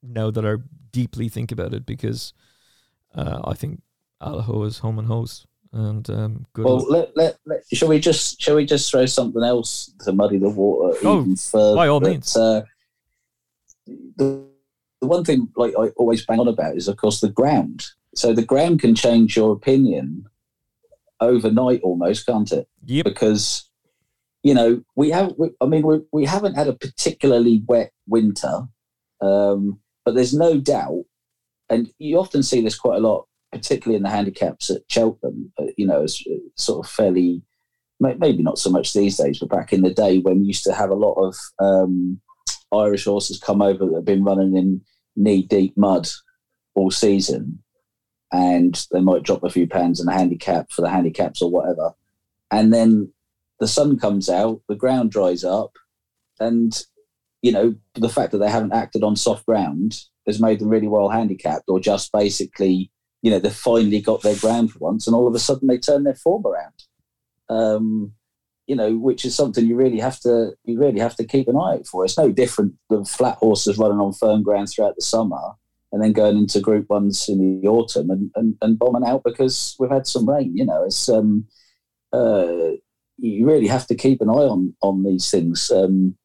now that I deeply think about it because uh, I think Allaho is home and hose and um, good. Well, let, let, let, shall we just shall we just throw something else to muddy the water Oh, even further? by all But, means. Uh, the, the one thing like I always bang on about is of course the ground. So the ground can change your opinion overnight almost, can't it? Yep. Because you know we have. We, I mean, we we haven't had a particularly wet winter, um, but there's no doubt, and you often see this quite a lot, particularly in the handicaps at Cheltenham. Uh, you know, uh, sort of fairly, maybe not so much these days, but back in the day when we used to have a lot of um, Irish horses come over that have been running in knee deep mud all season, and they might drop a few pounds in the handicap for the handicaps or whatever, and then the sun comes out, the ground dries up, and you know the fact that they haven't acted on soft ground has made them really well handicapped, or just basically, you know, they've finally got their ground for once, and all of a sudden they turn their form around. Um, you know, which is something you really have to you really have to keep an eye out for. It's no different than flat horses running on firm ground throughout the summer and then going into group ones in the autumn and, and, and bombing out because we've had some rain. You know, it's um, uh, you really have to keep an eye on on these things. Um,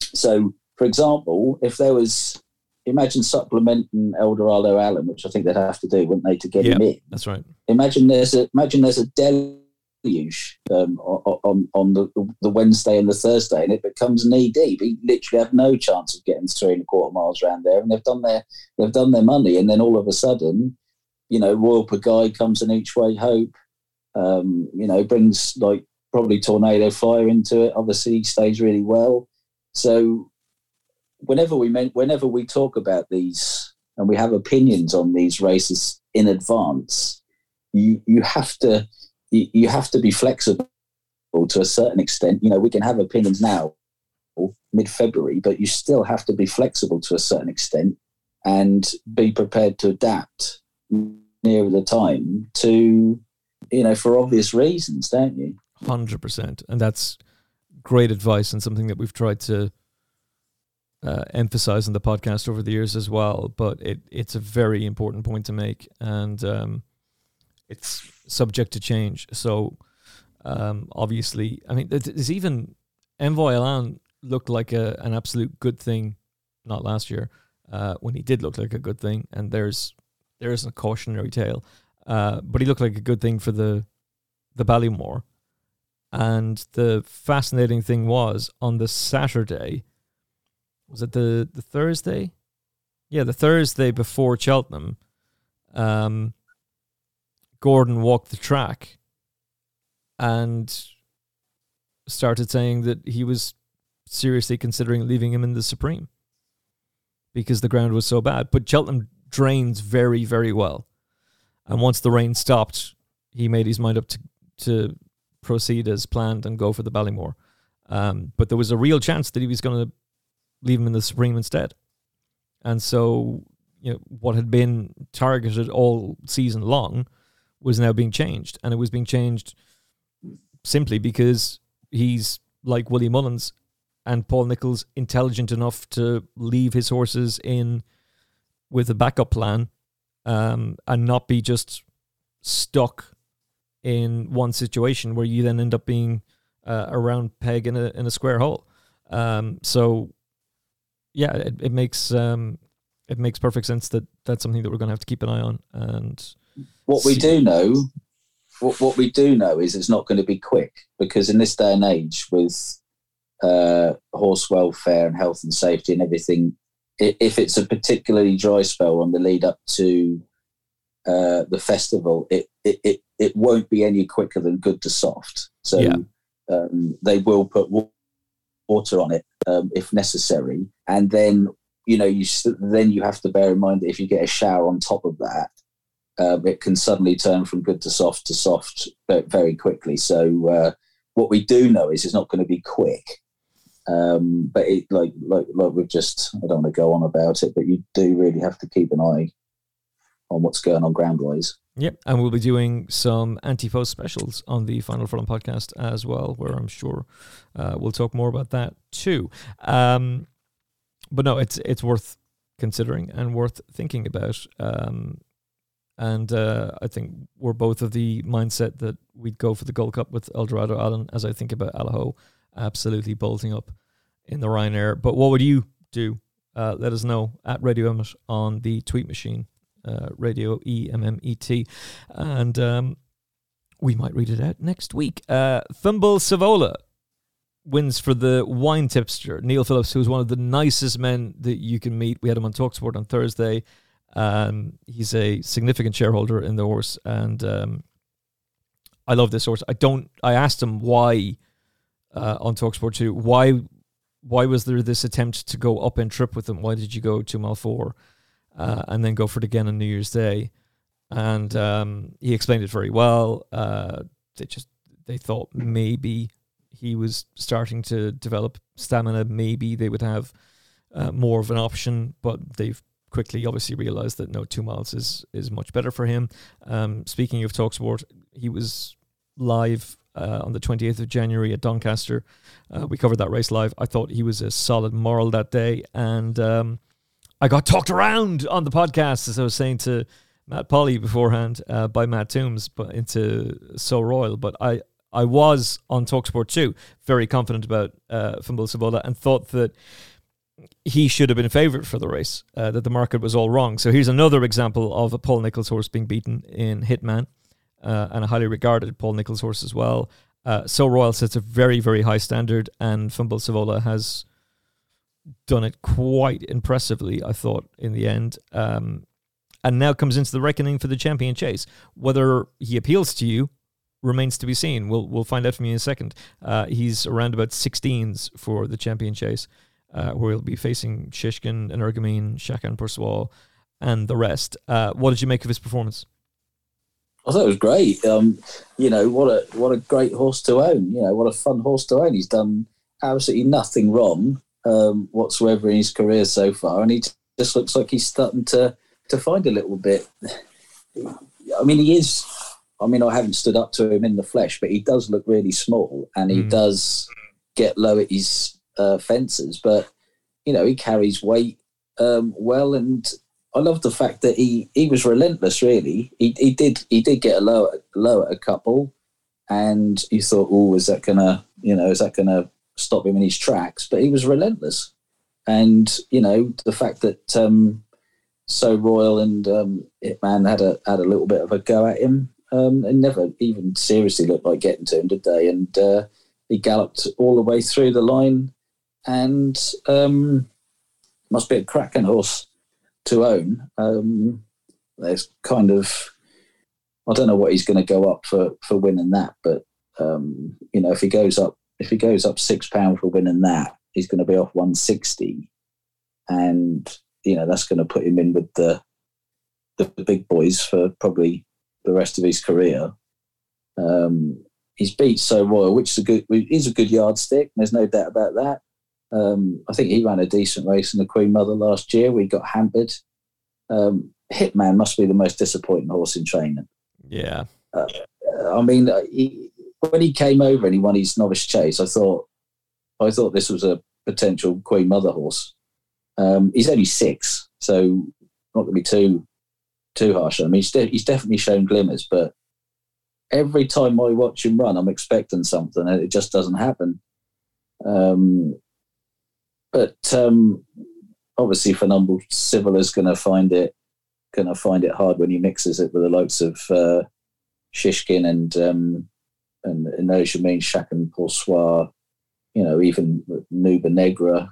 so, for example, if there was imagine supplementing Eldorado Allen, which I think they'd have to do, wouldn't they, to get Yeah, him in? that's right. Imagine there's a imagine there's a deluge um, on on the, the Wednesday and the Thursday, and it becomes knee deep. He literally have no chance of getting three and a quarter miles around there, and they've done their they've done their money, and then all of a sudden, you know, Royal Pagaille comes in each way hope. Um, you know, brings like probably Tornado Flyer into it. Obviously, he stays really well. So whenever we meant whenever we talk about these and we have opinions on these races in advance, you you have to you, you have to be flexible to a certain extent. You know, we can have opinions now, mid February, but you still have to be flexible to a certain extent and be prepared to adapt nearer the time to you know for obvious reasons, don't you? Hundred percent, and that's great advice and something that we've tried to uh, emphasize in the podcast over the years as well. But it it's a very important point to make, and um, it's subject to change. So um, obviously, I mean, there's even Envoi Allen looked like a, an absolute good thing, not last year uh, when he did look like a good thing, and there's there's a cautionary tale, uh, but he looked like a good thing for the the Ballymore And the fascinating thing was on the Saturday, was it the, the Thursday? Yeah, the Thursday before Cheltenham, um, Gordon walked the track and started saying that he was seriously considering leaving him in the Supreme because the ground was so bad. But Cheltenham drains very, very well. And once the rain stopped, he made his mind up to, to proceed as planned and go for the Ballymore. Um, but there was a real chance that he was going to leave him in the Supreme instead. And so, you know, what had been targeted all season long was now being changed. And it was being changed simply because he's like Willie Mullins and Paul Nicholls intelligent enough to leave his horses in with a backup plan um, and not be just stuck in one situation where you then end up being uh, a round peg in a in a square hole. Um, so yeah, it, it makes um, it makes perfect sense that that's something that we're going to have to keep an eye on. And what we do know, what what we do know is it's not going to be quick because in this day and age with uh, horse welfare and health and safety and everything, if it's a particularly dry spell on the lead up to uh, the festival, it, it, it, it won't be any quicker than good to soft. So yeah. um, they will put water on it um, if necessary, and then you know you then you have to bear in mind that if you get a shower on top of that, um, it can suddenly turn from good to soft to soft very quickly. So uh, what we do know is it's not going to be quick. Um, but it, like like like we've just I don't want to go on about it, but you do really have to keep an eye on what's going on ground wise. Yep, and we'll be doing some anti-post specials on the Final Furlong podcast as well, where I'm sure uh, we'll talk more about that too. Um, but no, it's it's worth considering and worth thinking about. Um, and uh, I think we're both of the mindset that we'd go for the Gold Cup with Eldorado Allen as I think about Allaho absolutely bolting up in the Ryanair. But what would you do? Uh, let us know at Radio Emmet on the tweet machine, uh, Radio E M M E T, and um, we might read it out next week. Uh, Funambule Sivola wins for the wine tipster Neil Phillips, who's one of the nicest men that you can meet. We had him on Talksport on Thursday. Um, he's a significant shareholder in the horse, and um, I love this horse. I don't. I asked him why uh, on Talksport two. Why why was there this attempt to go up and trip with them? Why did you go two mile four uh, and then go for it again on New Year's Day? And um, he explained it very well. Uh, they just they thought maybe he was starting to develop stamina. Maybe they would have uh, more of an option, but they've quickly obviously realized that no two miles is is much better for him. Um, speaking of Talksport, he was live uh, on the 28th of January at Doncaster. Uh, we covered that race live. I thought he was a solid moral that day, and um, I got talked around on the podcast as I was saying to Matt Polly beforehand uh, by Matt Toombs, but into Sceau Royal. But I I was on Talksport too, very confident about uh, Funambule Sivola, and thought that he should have been a favourite for the race, uh, that the market was all wrong. So here's another example of a Paul Nicholls horse being beaten in Hitman uh, and a highly regarded Paul Nicholls horse as well. Uh, Sceau Royal sets a very, very high standard, and Funambule Sivola has done it quite impressively, I thought, in the end. Um, and now comes into the reckoning for the champion chase. Whether he appeals to you remains to be seen. We'll we'll find out from you in a second. Uh, he's around about 16s for the champion chase, uh, where he'll be facing Shishkin, Energumene, Chacun Pour Soi, and the rest. Uh, what did you make of his performance? I thought it was great. Um, you know, what a what a great horse to own. You know, what a fun horse to own. He's done absolutely nothing wrong um, whatsoever in his career so far, and he just looks like he's starting to to find a little bit. I mean, he is. I mean, I haven't stood up to him in the flesh, but he does look really small, and he mm. does get low at his uh, fences. But you know, he carries weight um, well, and I love the fact that he, he was relentless. Really, he, he did he did get a low low at a couple, and you thought, oh, is that gonna you know is that gonna stop him in his tracks? But he was relentless, and you know the fact that um, Sceau Royal and um, Hitman had a had a little bit of a go at him. Um, and never even seriously looked like getting to him, did they? And uh, he galloped all the way through the line, and um, must be a cracking horse to own. Um, there's kind of I don't know what he's going to go up for for winning that, but um, you know if he goes up if he goes up six pound for winning that, he's going to be off one sixty, and you know that's going to put him in with the the big boys for probably the rest of his career. Um, he's beat Sceau Royal, which is a good he's a good yardstick. There's no doubt about that. Um, I think he ran a decent race in the Queen Mother last year. We got hampered. Um, Hitman must be the most disappointing horse in training. Yeah. Uh, I mean, uh, he, when he came over and he won his novice chase, I thought, I thought this was a potential Queen Mother horse. Um, he's only six, so not going to be too too harsh. I mean, he's, de- he's definitely shown glimmers, but every time I watch him run, I'm expecting something, and it just doesn't happen. Um, but um, obviously, Funambule Sivola is going to find it going to find it hard when he mixes it with the likes of uh, Shishkin and um, and Energumene, Chacun Pour Soi, you know, even Nube Negra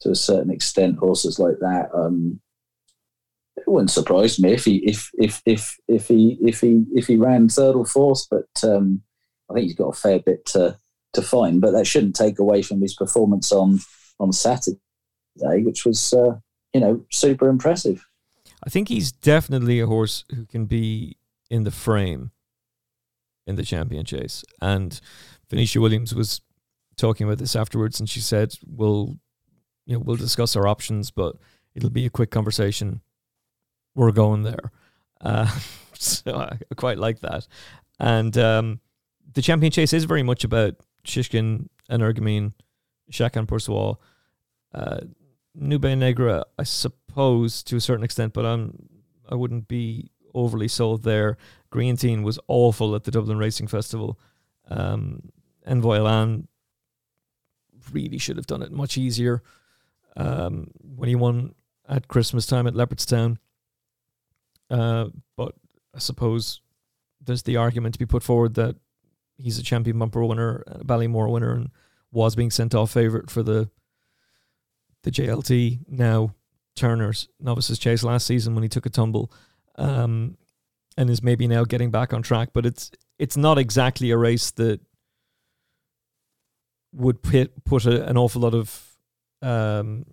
to a certain extent, horses like that. Um, it wouldn't surprise me if he if if if if he if he if he ran third or fourth, but um, I think he's got a fair bit to to find. But that shouldn't take away from his performance on on Saturday, which was uh, you know super impressive. I think he's definitely a horse who can be in the frame in the champion chase. And Venetia Williams was talking about this afterwards, and she said, "We'll, you know, we'll discuss our options, but it'll be a quick conversation. We're going there." Uh, so I quite like that. And um, the champion chase is very much about Shishkin Energumene, Chacun Pour Soi. Uh, Nube Negra, I suppose, to a certain extent, but I'm I wouldn't be overly sold there. Greaneteen was awful at the Dublin Racing Festival. Um, Envoi Allen really should have done it much easier um, when he won at Christmas time at Leopardstown. Uh, but I suppose there's the argument to be put forward that he's a champion bumper winner, a Ballymore winner, and was being sent off favourite for the the JLT now Turner's novices chase last season when he took a tumble, um, and is maybe now getting back on track. But it's it's not exactly a race that would put put a, an awful lot of um,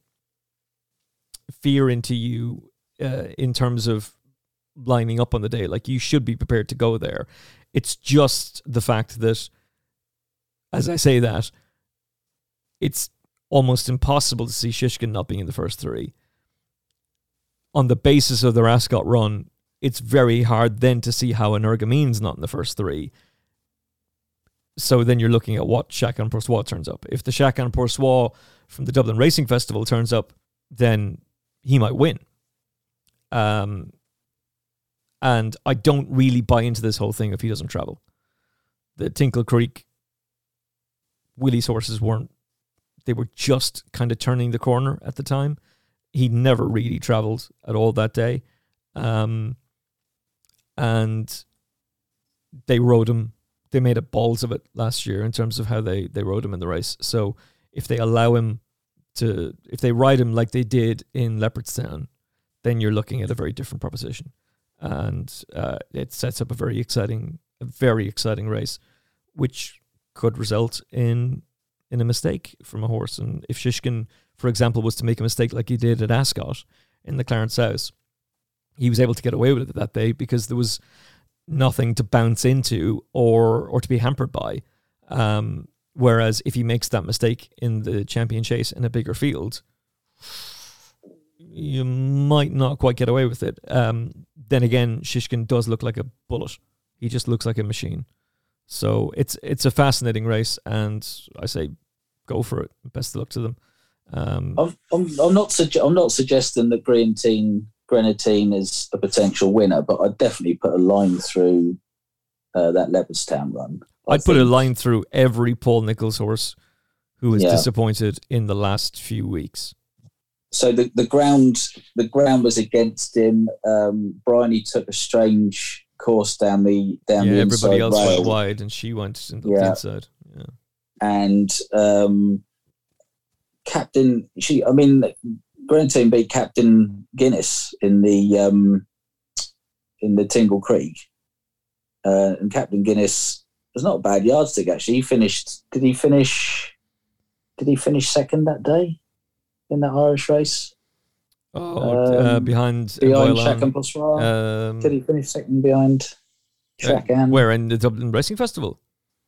fear into you uh, in terms of lining up on the day. Like you should be prepared to go there. It's just the fact that, as I say that, it's almost impossible to see Shishkin not being in the first three. On the basis of the Ascot run, it's very hard then to see how Energumene's not in the first three. So then you're looking at what Chacun Pour Soi turns up. If the Chacun Pour Soi from the Dublin Racing Festival turns up, then he might win. Um, and I don't really buy into this whole thing if he doesn't travel. The Tingle Creek Willie's horses weren't they were just kind of turning the corner at the time. He never really traveled at all that day. Um, and they rode him. They made up balls of it last year in terms of how they, they rode him in the race. So if they allow him to, if they ride him like they did in Leopardstown, then you're looking at a very different proposition. And uh, it sets up a very exciting, a very exciting race, which could result in in a mistake from a horse. And if Shishkin, for example, was to make a mistake like he did at Ascot in the Clarence House, he was able to get away with it that day because there was nothing to bounce into or or to be hampered by. Um, whereas if he makes that mistake in the champion chase in a bigger field, you might not quite get away with it. Um, then again, Shishkin does look like a bullet. He just looks like a machine. So it's it's a fascinating race, and I say go for it. Best of luck to them. Um, I'm, I'm, I'm not suge- I'm not suggesting that Greaneteen Greaneteen is a potential winner, but I'd definitely put a line through uh, that Leopardstown run. I I'd put a line through every Paul Nicholls horse who was yeah. disappointed in the last few weeks. So the, the ground the ground was against him. Um, Bryony took a strange course down the down yeah, the everybody inside else rail. went wide, and she went in the Yeah. inside. Yeah. and um, Captain. She, I mean, Greaneteen beat Captain Guinness in the um, in the Tingle Creek, uh, and Captain Guinness was not a bad yardstick actually. He finished. Did he finish? Did he finish second that day in that Irish race? Oh, uh, Um, behind behind Boylan. Shaq and Boswell? Um, Did he finish second behind Shaq and? Where in the Dublin Racing Festival?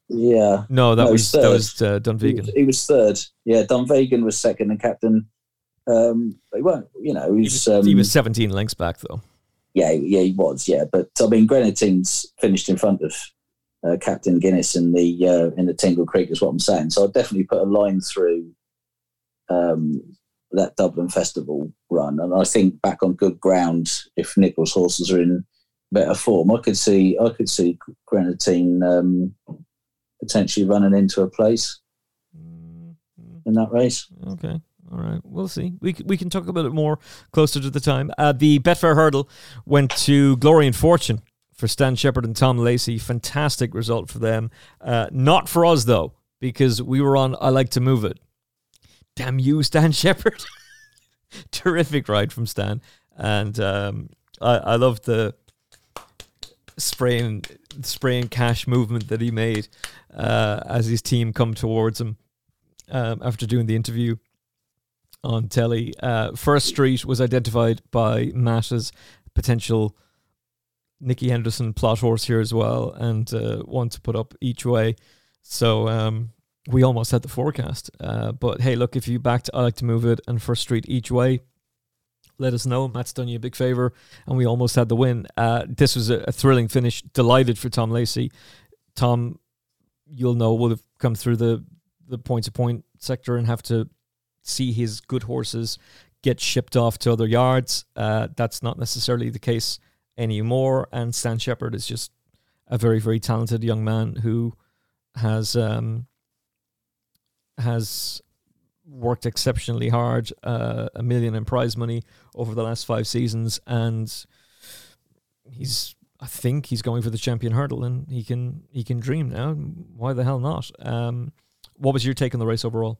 Yeah. No, that No, was third. that was uh, He Dunvegan. was, he was third. Yeah, Dunvegan was second, and Captain. Um, they weren't. You know, he was. um, he was 17 lengths back though. Yeah, yeah, he was. Yeah, but I mean, Greaneteen's finished in front of uh, Captain Guinness in the uh, in the Tingle Creek, is what I'm saying. So I'd definitely put a line through um, that Dublin Festival run, and I think back on good ground, if Nicholls horses are in better form, I could see I could see Grenadine um, potentially running into a place in that race. Okay. All right, we'll see. We, we can talk about it more closer to the time. Uh, the Betfair Hurdle went to Glory and Fortune for Stan Sheppard and Tom Lacey. Fantastic result for them. Uh, not for us, though, because we were on I Like to Move It. Damn you, Stan Sheppard. Terrific ride from Stan. And um, I, I love the spraying, spraying cash movement that he made uh, as his team come towards him um, after doing the interview on telly. Uh, First Street was identified by Matt as potential Nicky Henderson plot horse here as well, and uh, one to put up each way. So um, we almost had the forecast. Uh, but hey, look, if you backed I like to move it and First Street each way, let us know. Matt's done you a big favor, and we almost had the win. Uh, this was a, a thrilling finish. Delighted for Tom Lacey. Tom, you'll know, will have come through the the point to point sector and have to see his good horses get shipped off to other yards. Uh, that's not necessarily the case anymore. And Stan Sheppard is just a very, very talented young man who has um, has worked exceptionally hard, uh, a million in prize money over the last five seasons, and he's. I think he's going for the champion hurdle, and he can he can dream now. Why the hell not? Um, what was your take on the race overall?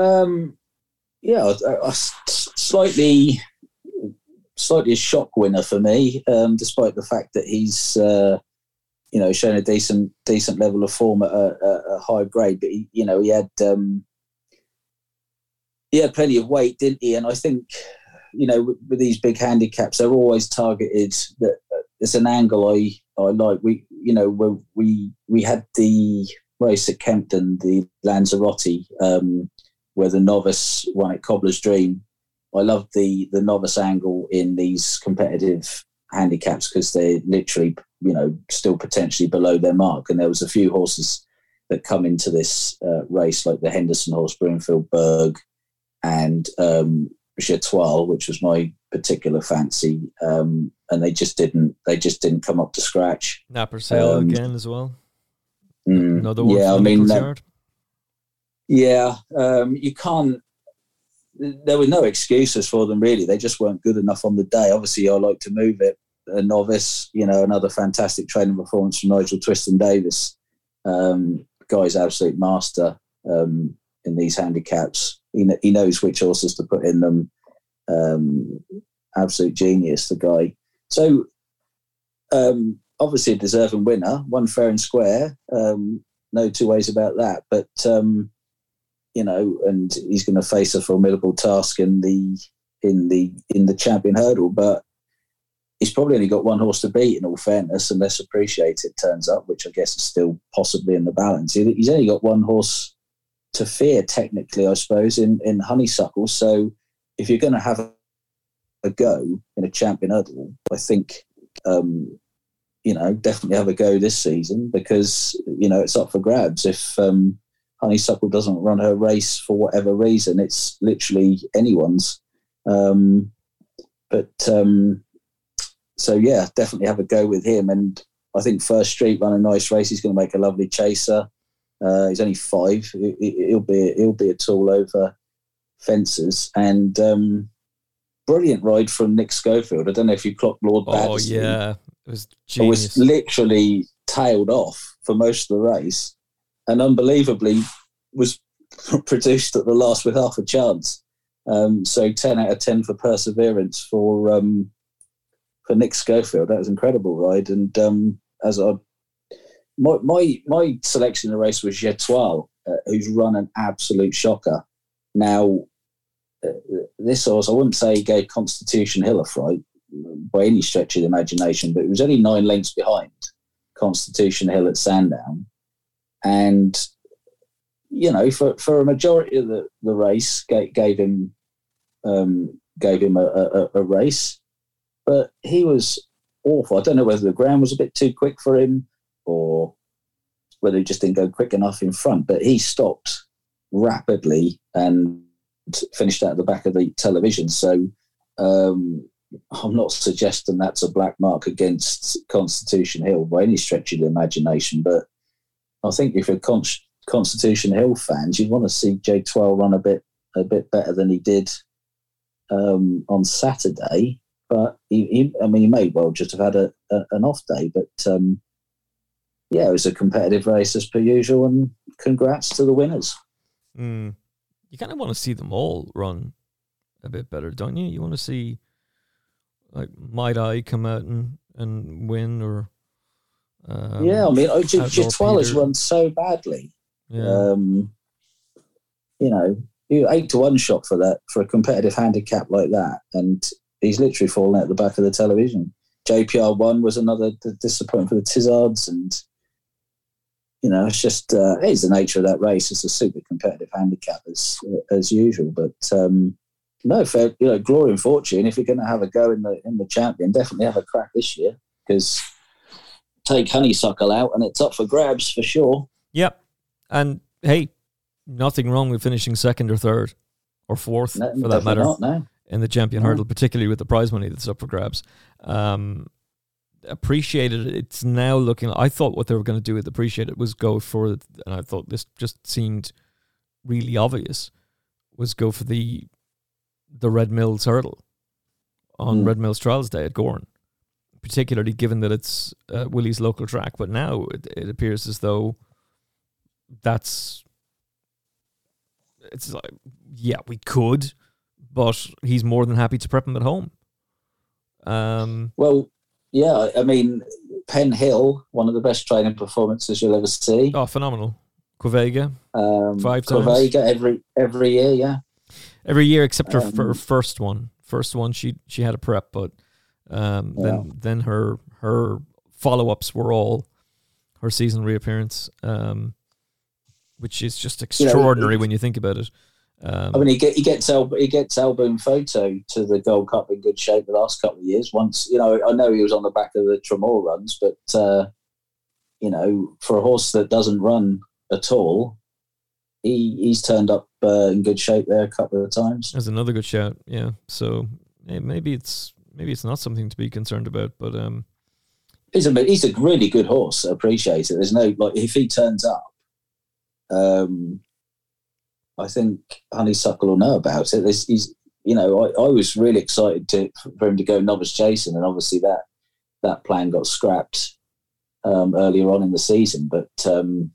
Um, yeah, a, a slightly, slightly a shock winner for me, um, despite the fact that he's, uh, you know, shown a decent, decent level of form at a, a, high grade. But he, you know, he had, um, he had plenty of weight, didn't he? And I think, you know, with, with these big handicaps, they're always targeted. That uh, it's an angle I I like. We, you know, we we had the race at Kempton, the Lanzarote. Um, where the novice won at Cobbler's Dream. I love the the novice angle in these competitive handicaps because they're literally, you know, still potentially below their mark. And there was a few horses that come into this uh, race, like the Henderson horse, Broomfield Burg, and um, J'Etoile, which was my particular fancy. Um, and they just didn't, they just didn't come up to scratch. Napper Sale um, again as well. Mm, Another one. Yeah, I mean, that, yeah, um, you can't. There were no excuses for them really. They just weren't good enough on the day. Obviously, I like to move it. A novice, you know, another fantastic training performance from Nigel Twiston Davies. Um, guy's absolute master um, in these handicaps. He, he knows which horses to put in them. Um, absolute genius, the guy. So, um, obviously, a deserving winner, one fair and square. Um, no two ways about that. But um, you know, and he's going to face a formidable task in the in the in the champion hurdle. But he's probably only got one horse to beat. In all fairness, unless Appreciate It turns up, which I guess is still possibly in the balance. He's only got one horse to fear, technically, I suppose, in in Honeysuckle. So if you're going to have a go in a champion hurdle, I think. Um, you know, definitely have a go this season because you know it's up for grabs. If um, Honeysuckle doesn't run her race for whatever reason. It's literally anyone's. Um, but um, so yeah, definitely have a go with him. And I think First Street run a nice race. He's going to make a lovely chaser. Uh, he's only five. He'll be he'll be a tool over fences and um, brilliant ride from Nick Schofield. I don't know if you clocked Lord oh, yeah, was genius. It was literally tailed off for most of the race and unbelievably was produced at the last with half a chance. Um, so ten out of ten for perseverance for um, for Nick Schofield. That was incredible ride, and um, as I my, my my selection in the race was J'Etoile, uh, who's run an absolute shocker. Now, uh, this horse, I wouldn't say he gave Constitution Hill a fright by any stretch of the imagination, but it was only nine lengths behind Constitution Hill at Sandown and you know, for, for a majority of the, the race, gave, gave him um, gave him a, a, a, race, but he was awful. I don't know whether the ground was a bit too quick for him or whether he just didn't go quick enough in front. But he stopped rapidly and finished out the back of the television. So um, I'm not suggesting that's a black mark against Constitution Hill by any stretch of the imagination, but I think if you're Con- Constitution Hill fans, you'd want to see J'Etoile run a bit a bit better than he did um, on Saturday. But he, he, I mean, he may well just have had a, a an off day. But um, yeah, it was a competitive race as per usual, and congrats to the winners. Mm. You kind of want to see them all run a bit better, don't you? You want to see like Might I come out and, and win or um, yeah, I mean, J'Etoile has run so badly. Yeah. Um, you know, you eight to one shot for that for a competitive handicap like that, and he's literally fallen out the back of the television. JPR one was another disappointment for the Tizzards, and you know, it's just uh, it's the nature of that race. It's a super competitive handicap as as usual, but. Um, no, fair, you know, glory and fortune. If you're going to have a go in the in the champion, definitely have a crack this year because take honeysuckle out, and it's up for grabs for sure. Yep. And hey, nothing wrong with finishing second or third or fourth no, for that matter not, no. in the champion no. hurdle, particularly with the prize money that's up for grabs. Um, appreciated it's now looking i thought what they were going to do with appreciate it was go for and i thought this just seemed really obvious was go for the the Red Mills hurdle on Mm. Red Mills Trials Day at Gowran, particularly given that it's uh, Willie's local track. But now it, it appears as though that's it's like yeah we could, but he's more than happy to prep him at home. Um, Well, yeah, I- mean, Penhill, one of the best training performances you'll ever see. oh, phenomenal! Quevega Um, five times. Quevega every every year, yeah. Every year except her, Um, her first one. First one she she had a prep, but um, then then her her follow ups were all her season reappearance, um, which is just You know, extraordinary when you think about it. Um, I mean, he, get, he gets Al, he gets Al Boum Photo to the Gold Cup in good shape the last couple of years. Once, you know, I know he was on the back of the Tramore runs, but uh, you know, for a horse that doesn't run at all, he he's turned up uh, in good shape there a couple of times. That's another good shout. Yeah. So eh, maybe it's maybe it's not something to be concerned about, but um, He's a he's a really good horse. I appreciate it. There's no like if he turns up, um, I think Honeysuckle will know about it. This he's you know I, I was really excited to for him to go novice chasing, and obviously that that plan got scrapped um, earlier on in the season. But um,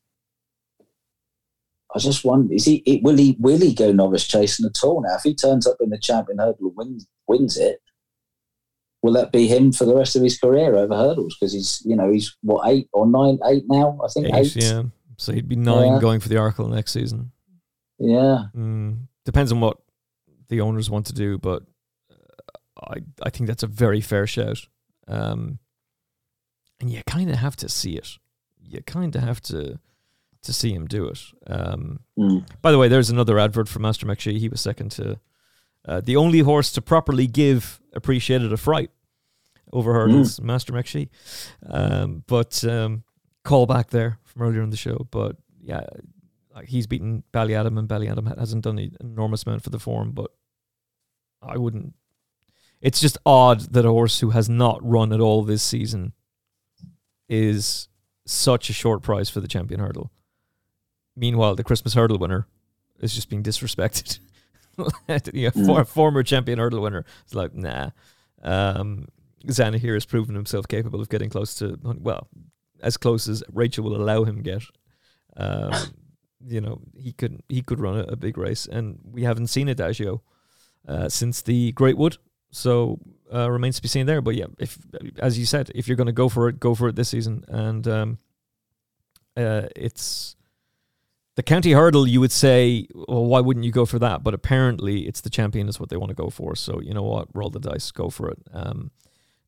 I just wonder is he it, will he will he go novice chasing at all now? If he turns up in the champion hurdle and wins wins it, will that be him for the rest of his career over hurdles? Because he's, you know, he's what eight or nine, eight now. I think eight. eight, yeah. So he'd be nine Yeah. going for the Arkle next season. Yeah. Mm, depends on what the owners want to do, but uh, I I think that's a very fair shout. Um, and you kind of have to see it. You kind of have to to see him do it. Um, Mm. By the way, there's another advert for Master McShee. He was second to uh, the only horse to properly give Appreciate It a fright over hurdles, Master McShee. Um, but um, call back there from earlier in the show. But yeah, like he's beaten Ballyadam, and Ballyadam ha- hasn't done an enormous amount for the form. But I wouldn't. It's just odd that a horse who has not run at all this season is such a short price for the champion hurdle. Meanwhile, the Christmas hurdle winner is just being disrespected. yeah, for, Mm. former champion hurdle winner. It's like, nah. Um, Zanahiyr has proven himself capable of getting close to, well, as close as Rachael will allow him get. Um, you know, he could he could run a, a big race, and we haven't seen Adagio uh, since the Greatwood. So uh, remains to be seen there. But yeah, if as you said, if you're going to go for it, go for it this season. And um, uh, it's the county hurdle. You would say, well, why wouldn't you go for that? But apparently, it's the champion is what they want to go for. So you know what, roll the dice, go for it. Um,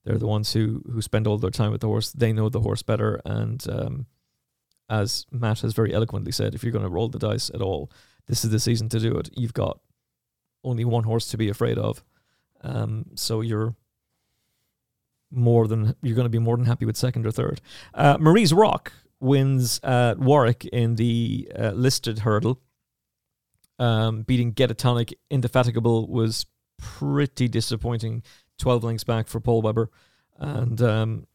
they're the ones who who spend all their time with the horse. They know the horse better, and um, as Matt has very eloquently said, if you're going to roll the dice at all, this is the season to do it. You've got only one horse to be afraid of. Um, so you're more than you're going to be more than happy with second or third. Uh, Maries Rock wins at Warwick in the uh, listed hurdle. Um, beating Tonic, Indefatigable was pretty disappointing. Twelve lengths back for Paul Webber, and um,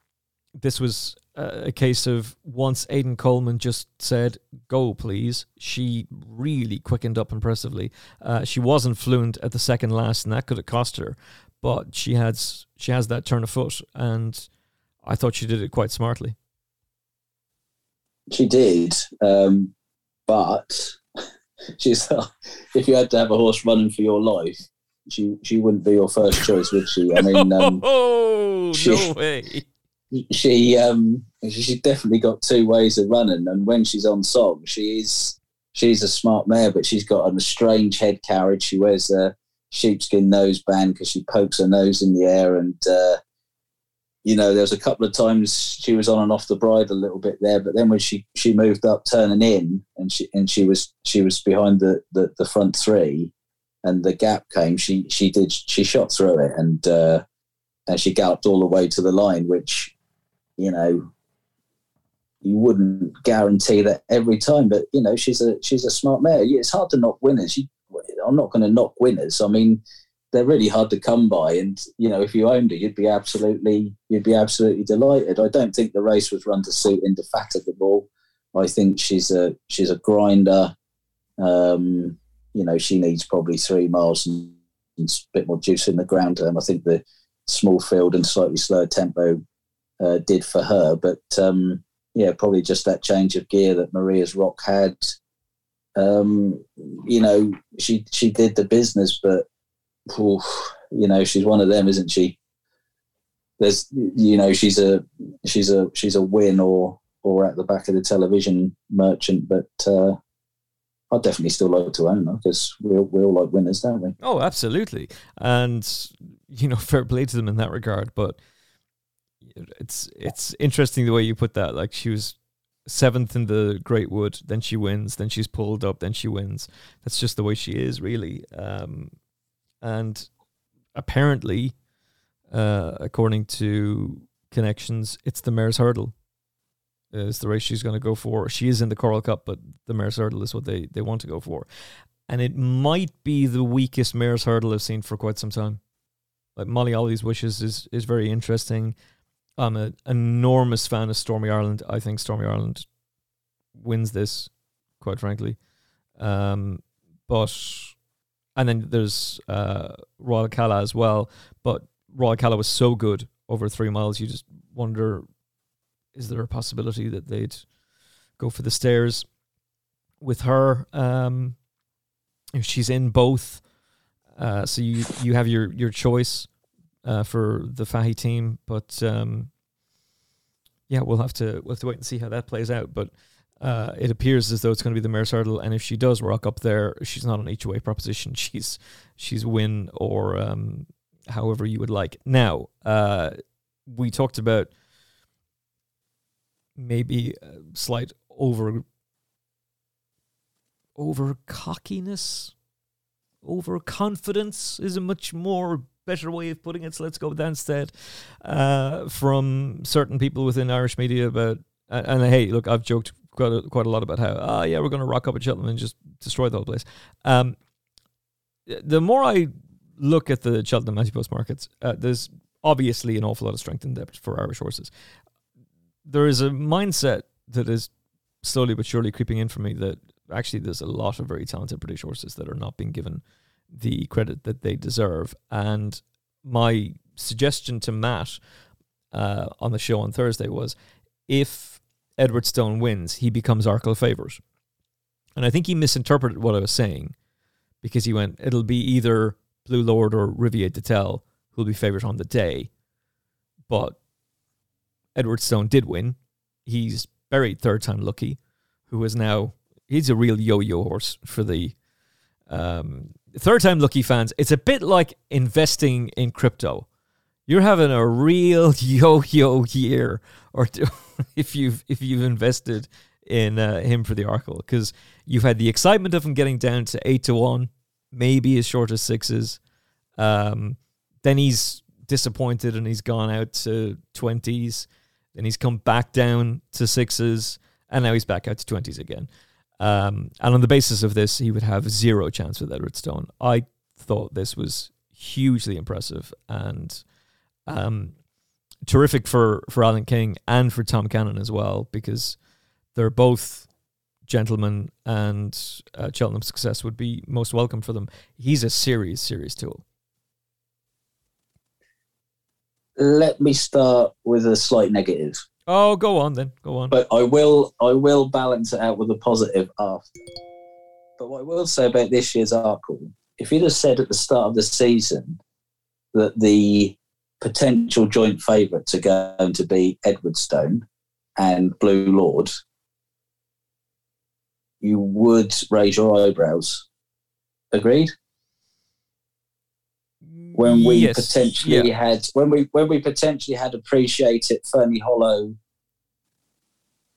this was uh, a case of once Aidan Coleman just said, go, please, she really quickened up impressively. Uh, she wasn't fluent at the second last, and that could have cost her, but she has, she has that turn of foot, and I thought she did it quite smartly. She did, um, but she's if you had to have a horse running for your life, she she wouldn't be your first choice, would she? I mean, um, oh she- no way! she um she's definitely got two ways of running, and when she's on song, she is she's a smart mare, but she's got a strange head carriage. She wears a sheepskin noseband because she pokes her nose in the air, and uh, you know there was a couple of times she was on and off the bridle a little bit there, but then when she she moved up turning in, and she and she was she was behind the the, the front three, and the gap came, she she did she shot through it, and uh, and she galloped all the way to the line, which you know you wouldn't guarantee that every time, but you know she's a she's a smart mare. It's hard to knock winners. You, I'm not going to knock winners. I mean, they're really hard to come by, and you know if you owned it you'd be absolutely you'd be absolutely delighted. I don't think the race was run to suit Indefatigable. I think she's a she's a grinder. Um, you know she needs probably three miles and and a bit more juice in the ground. Um, I think the small field and slightly slower tempo uh, did for her. But um, yeah, probably just that change of gear that Maries Rock had. Um, you know, she she did the business, but oof, you know, she's one of them, isn't she? There's, you know, she's a she's a she's a win or or at the back of the television merchant, but uh, I'd definitely still like to own her because we all, we all like winners, don't we? Oh, absolutely, and you know, fair play to them in that regard. But it's it's interesting the way you put that. Like she was seventh in the Greatwood, then she wins, then she's pulled up, then she wins. That's just the way she is, really. Um, and apparently, uh, according to connections, it's the Mares Hurdle is the race she's going to go for. She is in the Coral Cup, but the Mares Hurdle is what they, they want to go for. And it might be the weakest Mares Hurdle I've seen for quite some time. Like Molly Ollys Wishes is, is very interesting. I'm an enormous fan of Stormy Ireland. I think Stormy Ireland wins this, quite frankly. Um, but and then there's uh, Royal Kahala as well. But Royal Kahala was so good over three miles, you just wonder: is there a possibility that they'd go for the stairs with her? Um, she's in both, uh, so you you have your your choice uh, for the Fahey team. But um, yeah, we'll have to we'll have to wait and see how that plays out. But uh, it appears as though it's going to be the Mares Hurdle, and if she does rock up there, she's not an each way proposition. She's she's win or um, however you would like. Now, uh, we talked about maybe a slight over over cockiness, over confidence is a much more better way of putting it. So let's go with that instead. Uh, from certain people within Irish media about, and, and hey, look, I've joked quite a, quite a lot about how, oh yeah, we're going to rock up at Cheltenham and just destroy the whole place. Um, the more I look at the Cheltenham anti-post markets, uh, there's obviously an awful lot of strength in depth for Irish horses. There is a mindset that is slowly but surely creeping in for me that actually there's a lot of very talented British horses that are not being given the credit that they deserve. And my suggestion to Matt uh, on the show on Thursday was if Edwardstone wins, he becomes Arkle Favors. And I think he misinterpreted what I was saying because he went, it'll be either Blue Lord or Riviere d'Etel who'll be favourite on the day. But Edwardstone did win. He's buried Third Time Lucki, who is now, he's a real yo yo horse for the um, third time lucky fans, it's a bit like investing in crypto. You're having a real yo-yo year, or two, if you've if you've invested in uh, him for the Arkle, because you've had the excitement of him getting down to eight to one, maybe as short as sixes. Um, then he's disappointed and he's gone out to twenties. Then he's come back down to sixes, and now he's back out to twenties again. Um, and on the basis of this, he would have zero chance with Edwardstone. I thought this was hugely impressive and um, terrific for, for Alan King and for Tom Cannon as well, because they're both gentlemen and uh, Cheltenham success would be most welcome for them. He's a serious, serious tool. Let me start with a slight negative. Oh, go on then. Go on. But I will I will balance it out with a positive after. But what I will say about this year's Arkle, if you'd have said at the start of the season that the potential joint favourites are going to be Edwardstone and Blue Lord, you would raise your eyebrows. Agreed? when we yes, potentially yeah. had when we when we potentially had appreciated Ferny Hollow.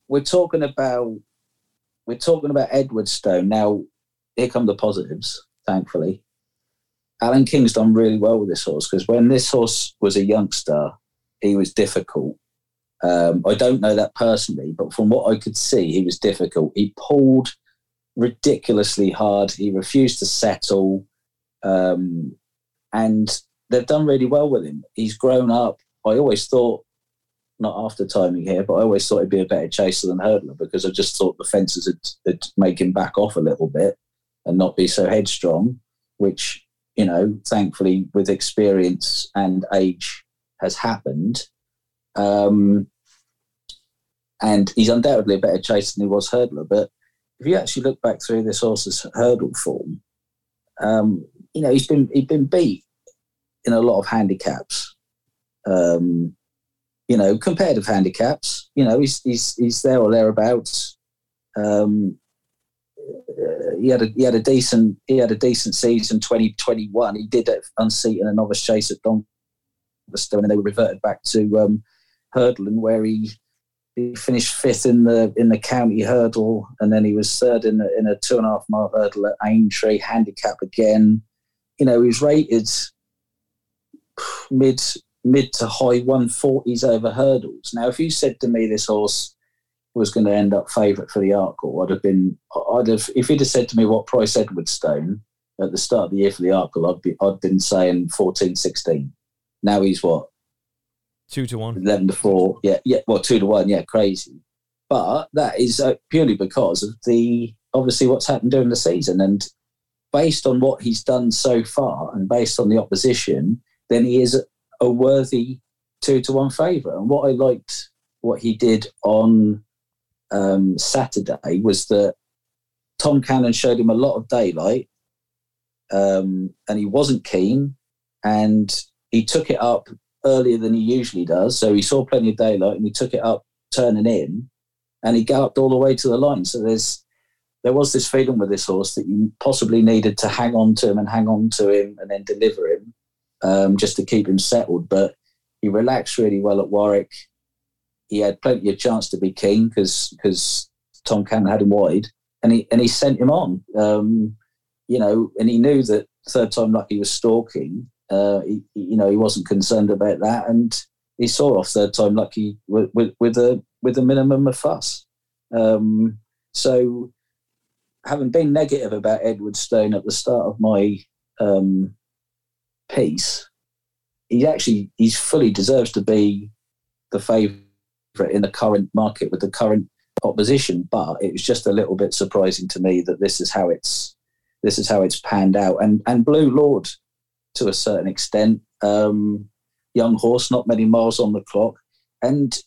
We're talking about we're talking about Edwardstone now. Here come the positives. Thankfully, Alan King's done really well with this horse because when this horse was a youngster, he was difficult. Um, I don't know that personally, but from what I could see, he was difficult. He pulled ridiculously hard. He refused to settle. Um, and they've done really well with him. He's grown up. I always thought, not after timing here, but I always thought he'd be a better chaser than hurdler because I just thought the fences would, would make him back off a little bit and not be so headstrong, which you know, thankfully with experience and age has happened. Um, and he's undoubtedly a better chaser than he was hurdler. But if you actually look back through this horse's hurdle form, um, you know, he's been he's been beat in a lot of handicaps. Um, you know, competitive handicaps. You know, he's he's he's there or thereabouts. Um, he had a he had a decent he had a decent season 2021. He did unseat in a novice chase at Doncaster, and they were reverted back to um, hurdling, where he he finished fifth in the in the county hurdle, and then he was third in a, in a two and a half mile hurdle at Aintree handicap again. You know, he was rated mid mid to high 140s over hurdles. Now, if you said to me this horse was going to end up favourite for the Arkle, I'd have been, I'd have, if he'd have said to me what price Edwardstone at the start of the year for the Arkle, I'd be, I'd been saying 14, 16. Now he's what? Two to one. 11 to four. Yeah. Yeah. Well, two to one. Yeah. Crazy. But that is uh, purely because of the, obviously what's happened during the season. And based on what he's done so far and based on the opposition, then he is a worthy two to one favourite. And what I liked, what he did on um, Saturday was that Tom Cannon showed him a lot of daylight, um, and he wasn't keen, and he took it up earlier than he usually does. So he saw plenty of daylight, and he took it up turning in, and he galloped all the way to the line. So there's there was this feeling with this horse that you possibly needed to hang on to him and hang on to him and then deliver him um, just to keep him settled. But he relaxed really well at Warwick. He had plenty of chance to be king because because Tom Cannon had him wide, and he and he sent him on. Um, you know, and he knew that Third Time Lucki was stalking. Uh, he, you know, he wasn't concerned about that, and he saw off Third Time Lucki with, with, with a with a minimum of fuss. Um, so, having been negative about Edwardstone at the start of my um, piece, he actually he's fully deserves to be the favourite in the current market with the current opposition. But it was just a little bit surprising to me that this is how it's this is how it's panned out. And and Blue Lord, to a certain extent, um, young horse, not many miles on the clock, and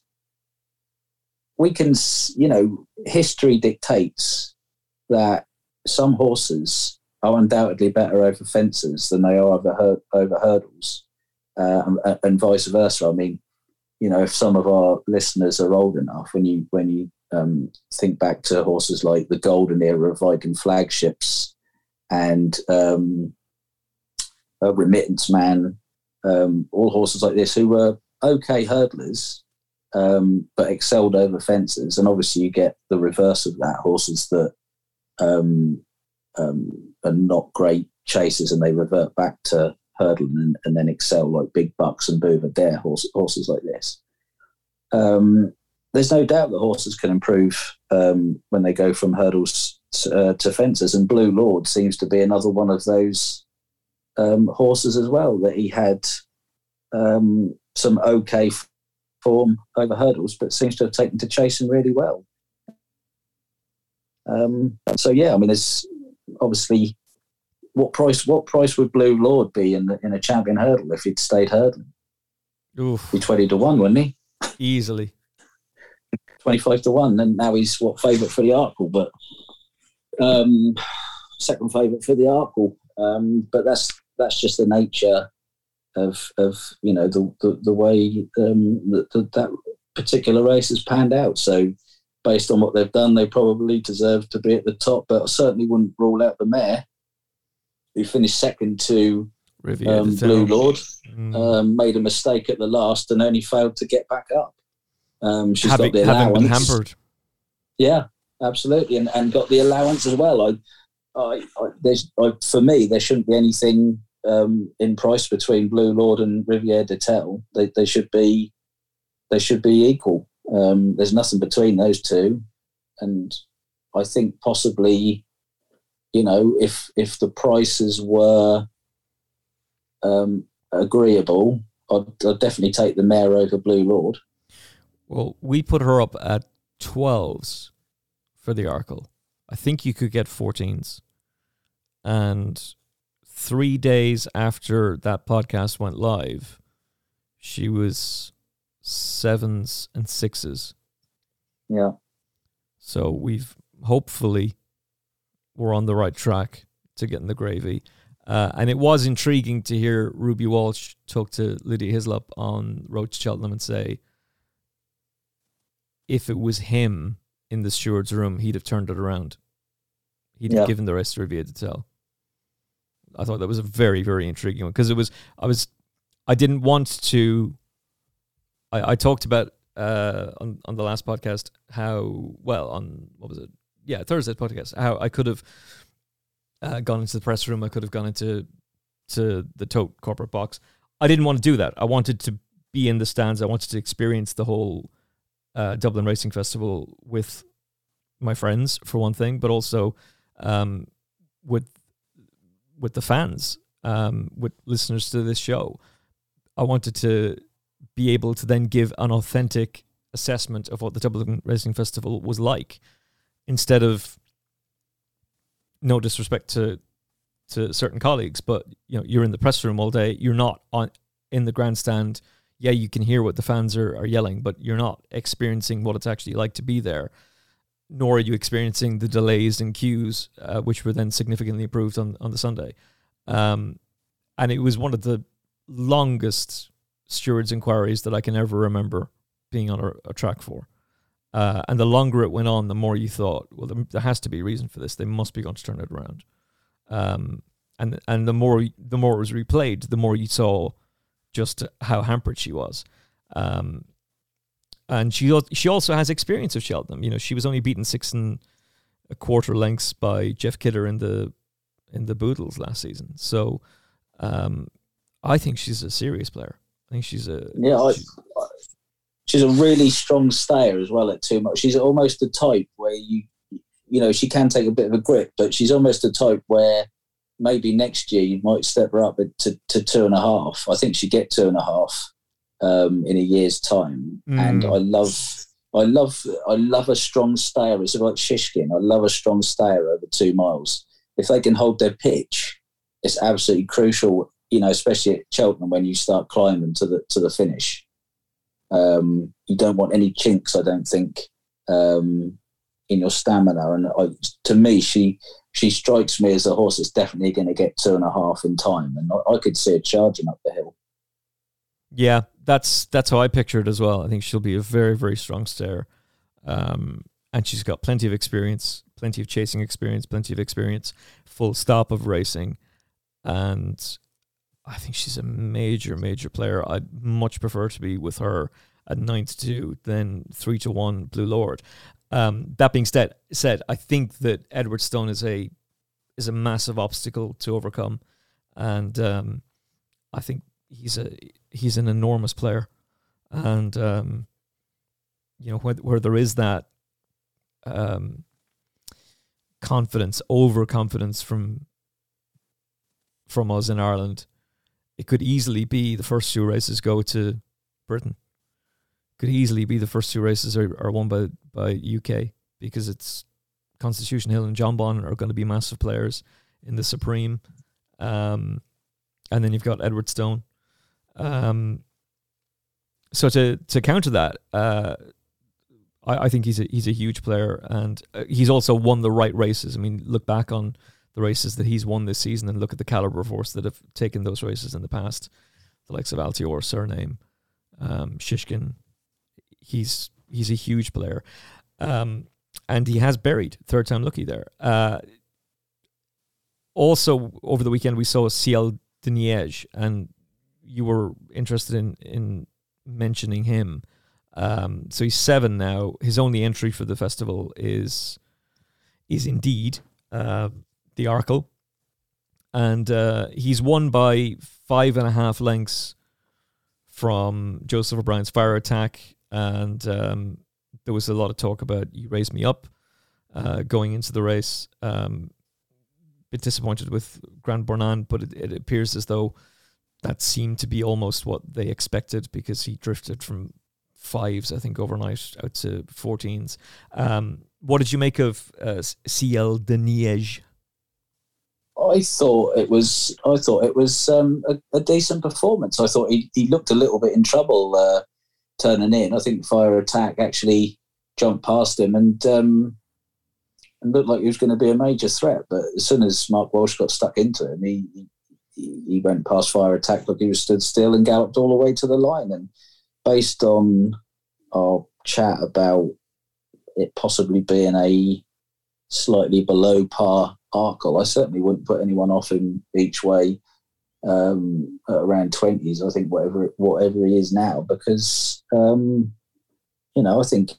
we can, you know, history dictates that some horses are undoubtedly better over fences than they are over, over hurdles, uh, and, and, vice versa. I mean, you know, if some of our listeners are old enough, when you when you um, think back to horses like the golden era of Viking Flagships and um, Remittance Man, um, all horses like this who were okay hurdlers, um, but excelled over fences. And obviously, you get the reverse of that horses that um, um, are not great chasers and they revert back to hurdling and, and then excel like Big Buck's and Buveur horse, horses like this. Um, there's no doubt that horses can improve um, when they go from hurdles to, uh, to, fences, and Blue Lord seems to be another one of those um, horses as well. That he had um, some okay form over hurdles, but seems to have taken to chasing really well. Um, so yeah, I mean, there's obviously, what price? What price would Blue Lord be in the, in a champion hurdle if he'd stayed hurdling? Oof. Be twenty to one, wouldn't he? Easily. Twenty-five to one, and now he's what favourite for the Arkle, but um, second favourite for the Arkle. Um, but that's that's just the nature of of you know the the, the way um, that, that particular race has panned out. So based on what they've done, they probably deserve to be at the top. But I certainly wouldn't rule out the mare, who finished second to um, Blue Lord, mm. um, made a mistake at the last and only failed to get back up. Um, she's having, got the allowance. Been hampered. Yeah, absolutely, and, and got the allowance as well. I, I, I there's I, for me, there shouldn't be anything um, in price between Blue Lord and Riviere d'Etel. They, they should be they should be equal. Um, there's nothing between those two, and I think possibly, you know, if if the prices were um, agreeable, I'd, I'd definitely take the mare over Blue Lord. Well, we put her up at twelves for the Arkle. I think you could get 14s and three days after that podcast went live, she was sevens and sixes. Yeah. So we've hopefully we're on the right track to getting the gravy. Uh, and it was intriguing to hear Ruby Walsh talk to Lydia Hislop on Road to Cheltenham and say, if it was him in the steward's room, he'd have turned it around. He'd Yeah. have given the rest to Riviere d'Etel. I thought that was a very, very intriguing one because it was, I was, I didn't want to. I, I talked about uh, on on the last podcast how well on what was it? Yeah, Thursday's podcast. How I could have uh, gone into the press room. I could have gone into to the tote corporate box. I didn't want to do that. I wanted to be in the stands. I wanted to experience the whole uh, Dublin Racing Festival with my friends for one thing, but also um, with with the fans, um, with listeners to this show. I wanted to be able to then give an authentic assessment of what the Dublin Racing Festival was like, instead of no disrespect to to certain colleagues, but you know you're in the press room all day. You're not on in the grandstand. Yeah, you can hear what the fans are, are yelling, but you're not experiencing what it's actually like to be there. Nor are you experiencing the delays and queues, uh, which were then significantly improved on on the Sunday. Um, and it was one of the longest stewards inquiries that I can ever remember being on a, a track for. Uh, and the longer it went on, the more you thought, well, there, there has to be a reason for this. They must be going to turn it around. Um, and and the more the more it was replayed, the more you saw just how hampered she was. Um, and she she also has experience of Cheltenham. You know, she was only beaten six and a quarter lengths by Jeff Kidder in the in the Boodles last season. So, um, I think she's a serious player. I think she's a Yeah, I, she's a really strong stayer as well at too much. She's almost the type where you, you know, she can take a bit of a grip, but she's almost the type where maybe next year you might step her up to, to two and a half. I think she'd get two and a half um, in a year's time. Mm. And I love, I love, I love a strong stayer. It's like Shishkin. I love a strong stayer over two miles. If they can hold their pitch, it's absolutely crucial. You know, especially at Cheltenham when you start climbing to the to the finish. Um, you don't want any chinks, I don't think, um, in your stamina. And I, to me, she she strikes me as a horse that's definitely going to get two and a half in time, and I, I could see her charging up the hill. Yeah, that's that's how I picture it as well. I think she'll be a very very strong stayer, um, and she's got plenty of experience, plenty of chasing experience, plenty of experience, full stop of racing, and I think she's a major major player. I'd much prefer to be with her at nine to two than three to one Blue Lord. Um, that being said, said I think that Edwardstone is a is a massive obstacle to overcome, and um, I think he's a he's an enormous player, and um, you know where where there is that um, confidence, overconfidence from from us in Ireland, it could easily be the first two races go to Britain. Could easily be the first two races are, are won by by UK because it's Constitution Hill and Jonbon are going to be massive players in the Supreme, um, and then you've got Edwardstone. Um, so to to counter that, uh, I, I think he's a he's a huge player, and uh, he's also won the right races. I mean, look back on the races that he's won this season, and look at the caliber of horse that have taken those races in the past. The likes of Altior, Surname, um, Shishkin. He's he's a huge player, um, and he has buried Third Time Lucki there. Uh, also, over the weekend we saw Ciel de Neige, and you were interested in in mentioning him. Um, so he's seven now. His only entry for the festival is is indeed uh, the Arkle, and uh, he's won by five and a half lengths from Joseph O'Brien's fire attack, and um, there was a lot of talk about "You raised Me Up" uh, going into the race. Um, bit disappointed with Grand Bornand, but it, it appears as though that seemed to be almost what they expected because he drifted from fives, I think, overnight out to 14s. Um, what did you make of uh, Ciel de Neige? I thought it was. I thought it was um, a, a, decent performance. I thought he, he looked a little bit in trouble uh, turning in. I think Fire Attack actually jumped past him and um, and looked like he was going to be a major threat. But as soon as Mark Walsh got stuck into him, he he, he went past Fire Attack like he was stood still and galloped all the way to the line. And based on our chat about it possibly being a slightly below par Arkle. I certainly wouldn't put anyone off him each way um, around twenties. I think whatever whatever he is now, because um, you know I think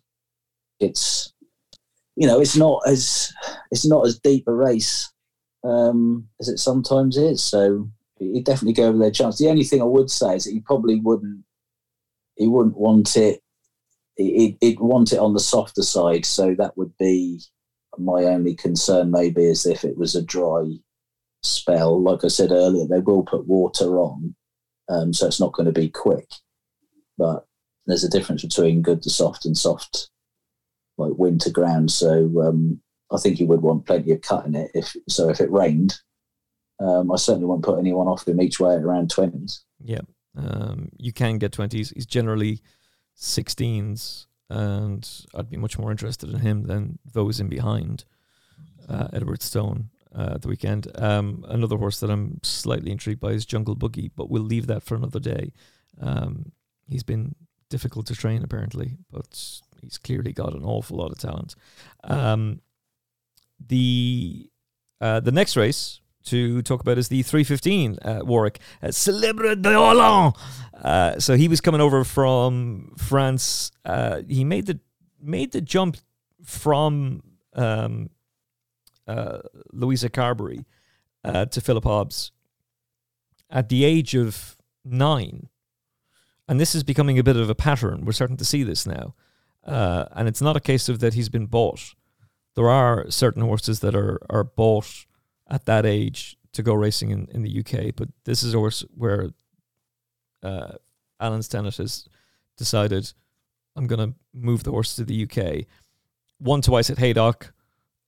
it's you know it's not as it's not as deep a race um, as it sometimes is. So he'd definitely go over their chance. The only thing I would say is that he probably wouldn't he wouldn't want it. He'd, he'd want it on the softer side, so that would be my only concern maybe is if it was a dry spell. Like I said earlier, they will put water on, um, so it's not going to be quick. But there's a difference between good to soft and soft, like winter ground. So um, I think you would want plenty of cut in it. If so, if it rained, um, I certainly won't put anyone off him each way at around twenties. Yeah, um, you can get twenties. He's generally sixteens and I'd be much more interested in him than those in behind uh, Edwardstone uh, at the weekend. Um, another horse that I'm slightly intrigued by is Jungle Boogie, but we'll leave that for another day. Um, he's been difficult to train apparently, but he's clearly got an awful lot of talent. Um, the uh, the next race to talk about is the 315 at Warwick, uh, Celebre d'Orléans. Uh, so he was coming over from France. Uh, he made the made the jump from um, uh, Louisa Carberry uh, to Philip Hobbs at the age of nine. And this is becoming a bit of a pattern. We're starting to see this now. Uh, and it's not a case of that he's been bought. There are certain horses that are, are bought at that age to go racing in, in the UK. But this is a horse where uh, Alan Stennett has decided I'm going to move the horse to the UK. Won twice at Haydock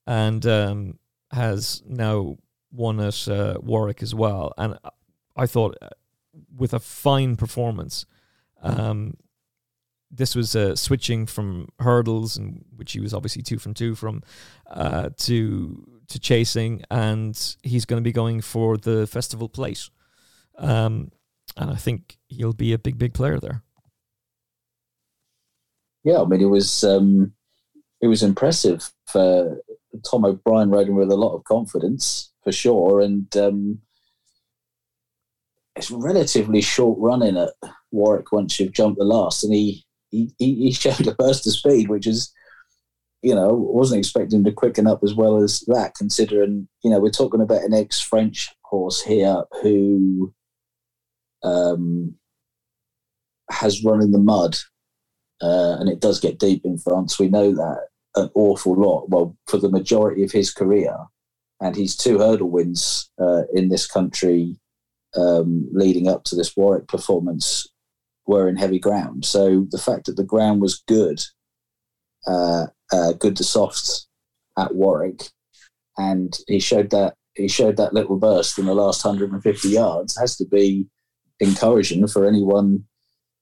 and um, has now won at uh, Warwick as well. And I thought uh, with a fine performance. Um, this was uh, switching from hurdles, and which he was obviously two from two from, uh, to to chasing, and he's going to be going for the festival plate. Um, and I think he'll be a big, big player there. Yeah, I mean, it was um, it was impressive for Tom O'Brien riding with a lot of confidence for sure, and um, it's relatively short running at Warwick once you've jumped the last, and he he, he showed a burst of speed, which is you know, wasn't expecting to quicken up as well as that, considering, you know, we're talking about an ex French horse here who um, has run in the mud. Uh, and it does get deep in France. We know that an awful lot. Well, for the majority of his career, and his two hurdle wins uh, in this country um, leading up to this Warwick performance were in heavy ground. So the fact that the ground was good uh, uh, good to soft at Warwick, and he showed that he showed that little burst in the last 150 yards has to be encouraging for anyone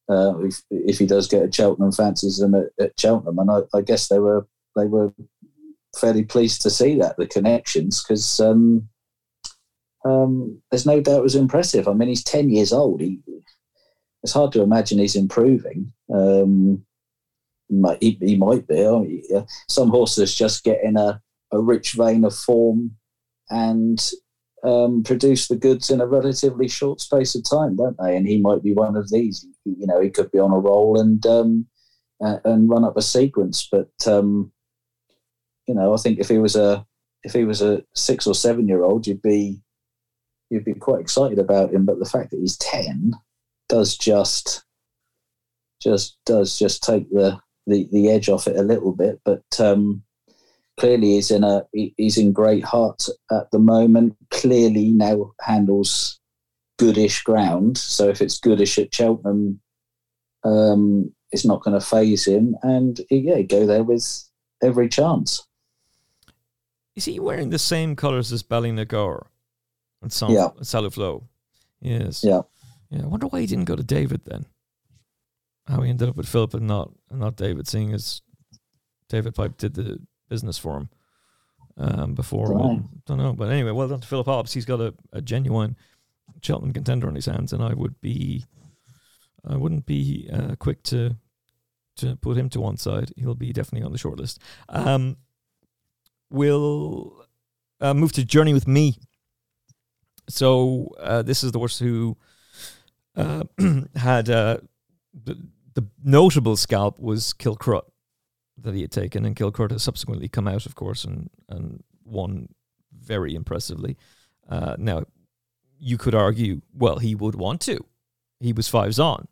uh, if, if he does get a Cheltenham fancies them at, at Cheltenham, and I, I, guess they were they were fairly pleased to see that the connections because um, um, there's no doubt it was impressive. I mean, he's 10 years old. He, it's hard to imagine he's improving. Um, he, he might be. Some horses just get in a, a rich vein of form and um, produce the goods in a relatively short space of time, don't they? And he might be one of these. You know, he could be on a roll and um, and run up a sequence. But um, you know, I think if he was a if he was a six or seven year old, you'd be you'd be quite excited about him. But the fact that he's ten does just just does just take the the, the edge off it a little bit. But um, clearly, he's in a he's in great heart at the moment. Clearly, now handles goodish ground. So if it's goodish at Cheltenham, um, it's not going to phase him. And yeah, go there with every chance. Is he wearing the same colours as Ballynagour? And Sam, Yeah. Yes. Yeah. Yeah. I wonder why he didn't go to David then. How he ended up with Philip and not and not David, seeing as David Pipe did the business for him um, before. Right. Don't know, but anyway, well done to Philip Hobbs. He's got a, a genuine Cheltenham contender on his hands, and I would be, I wouldn't be uh, quick to to put him to one side. He'll be definitely on the short list. Um, we'll uh, move to Journey with Me. So uh, this is the horse who uh, had uh, the, the notable scalp was Kilcruit that he had taken, and Kilcruit has subsequently come out, of course, and and won very impressively. Uh, now, you could argue, well, he would want to. He was fives on.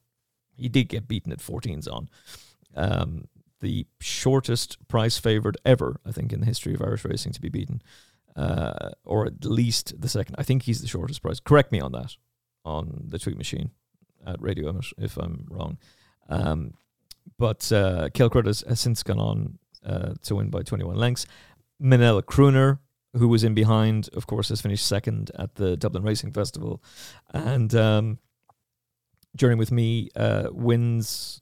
He did get beaten at 14s on. Um, the shortest price favored ever, I think, in the history of Irish racing to be beaten, uh, or at least the second. I think he's the shortest price. Correct me on that on the tweet machine at Radio if I'm wrong. Um, but uh, has, has since gone on uh, to win by 21 lengths. Minella Crooner, who was in behind, of course, has finished second at the Dublin Racing Festival. And um, Journey with Me uh, wins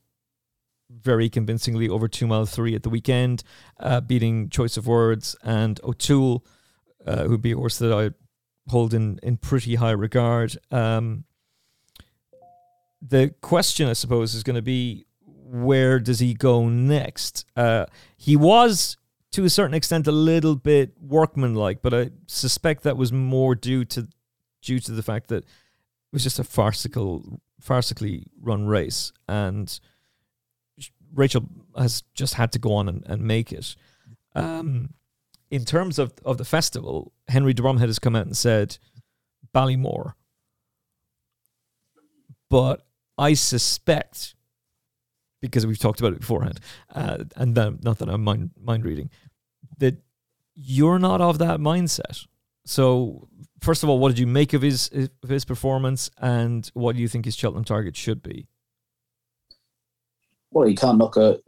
very convincingly over two mile three at the weekend, uh, beating Choice of Words and O'Toole, uh, who'd be a horse that I hold in, in pretty high regard. Um, the question, I suppose, is going to be where does he go next? Uh, he was, to a certain extent, a little bit workmanlike, but I suspect that was more due to due to the fact that it was just a farcical, farcically run race, and Rachael has just had to go on and, and make it. Um, in terms of, of the festival, Henry de Bromhead has come out and said Ballymore. But I suspect, because we've talked about it beforehand, uh, and then, not that I'm mind, mind reading, that you're not of that mindset. So, first of all, what did you make of his of his performance, and what do you think his Cheltenham target should be? Well, you can't knock a,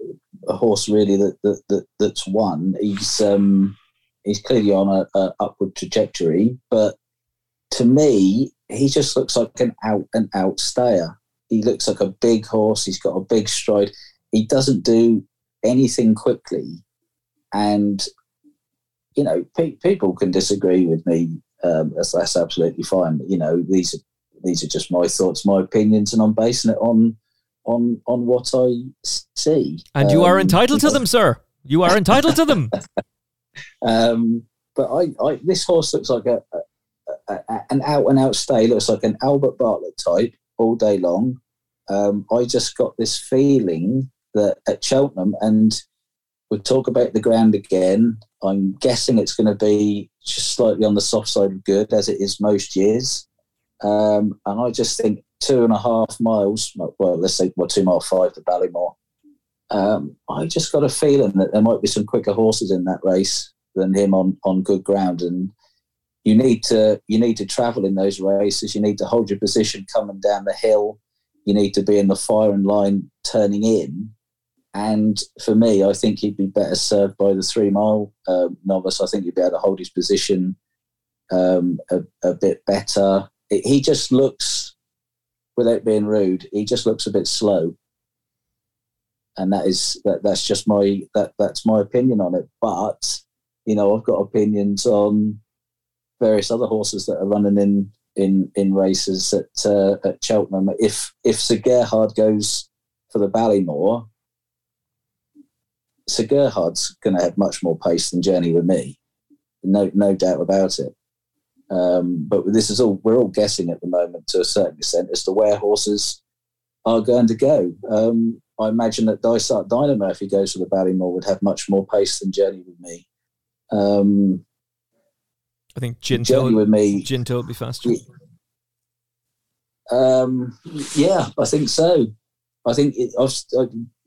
a horse really that, that, that that's won. He's um, he's clearly on a, a upward trajectory, but to me, he just looks like an out and out stayer. He looks like a big horse. He's got a big stride. He doesn't do anything quickly, and you know, pe- people can disagree with me. Um, that's, that's absolutely fine. You know, these are these are just my thoughts, my opinions, and I'm basing it on on on what I see. And you are Um, entitled to them, sir. You are entitled to them. Um, but I, I, this horse looks like a, a, a, an out and out stay. Looks like an Albert Bartlett type all day long. Um, I just got this feeling that at Cheltenham, and we'll talk about the ground again. I'm guessing it's going to be just slightly on the soft side of good, as it is most years. Um, and I just think two and a half miles, well, let's say well, two mile five to Ballymore. Um, I just got a feeling that there might be some quicker horses in that race than him on, on good ground, and you need to you need to travel in those races. You need to hold your position coming down the hill. You need to be in the firing line turning in. And for me, I think he'd be better served by the three mile uh, novice. I think he'd be able to hold his position um, a, a bit better. It, he just looks, without being rude, he just looks a bit slow and that is that that's just my that that's my opinion on it but you know i've got opinions on various other horses that are running in in in races at uh, at cheltenham if if sir gerhard goes for the ballymore sir gerhard's going to have much more pace than journey with me no no doubt about it um, but this is all we're all guessing at the moment to a certain extent as to where horses are going to go. Um, I imagine that Dysart Dynamo, if he goes for the Ballymore, would have much more pace than Journey with me. Um, I think Ginto, Journey with me. Would be faster. Um, yeah, I think so. I think it, I've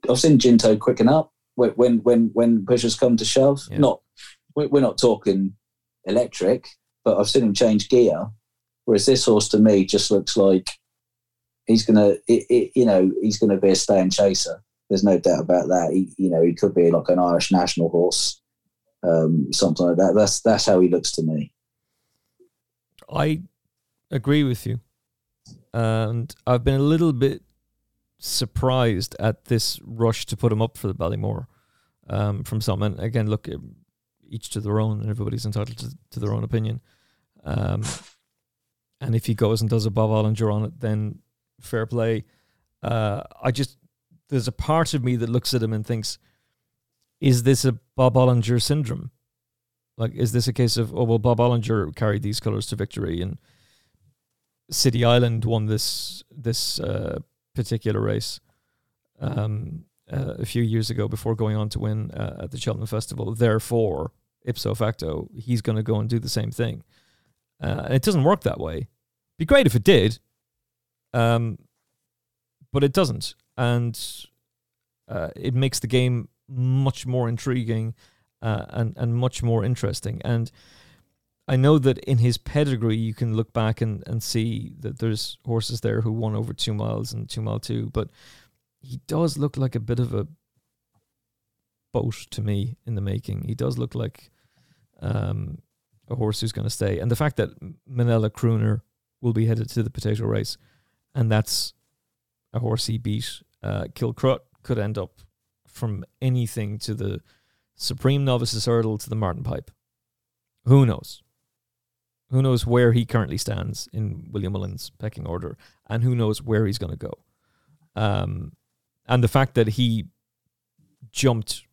I've seen Ginto quicken up when when when pushers come to shove. Yeah. Not we- we're not talking electric, but I've seen him change gear. Whereas this horse to me just looks like he's gonna, it, it, you know, he's gonna be a stay and chaser. There's no doubt about that. He, you know, he could be like an Irish national horse, um, something like that. That's that's how he looks to me. I agree with you, and I've been a little bit surprised at this rush to put him up for the Ballymore um, from some. And again, look, each to their own, and everybody's entitled to, to their own opinion. Um, and if he goes and does a Bob Olinger on it, then fair play. Uh, I just there's a part of me that looks at him and thinks, is this a Bob Olinger syndrome? Like, is this a case of oh well, Bob Olinger carried these colors to victory and City Island won this this uh, particular race um, uh, a few years ago before going on to win uh, at the Cheltenham Festival. Therefore, ipso facto, he's going to go and do the same thing. Uh, and it doesn't work that way. Be great if it did, um, but it doesn't, and uh, it makes the game much more intriguing uh, and and much more interesting. And I know that in his pedigree, you can look back and, and see that there's horses there who won over two miles and two mile two, but he does look like a bit of a boat to me in the making. He does look like um, a horse who's going to stay. And the fact that Minella Crooner will be headed to the potato race, and that's a horse he beat, uh, Kilcruit could end up from anything to the Supreme Novices Hurdle to the Martin Pipe. Who knows? Who knows where he currently stands in William Mullins' pecking order, and who knows where he's going to go. Um, and the fact that he jumped,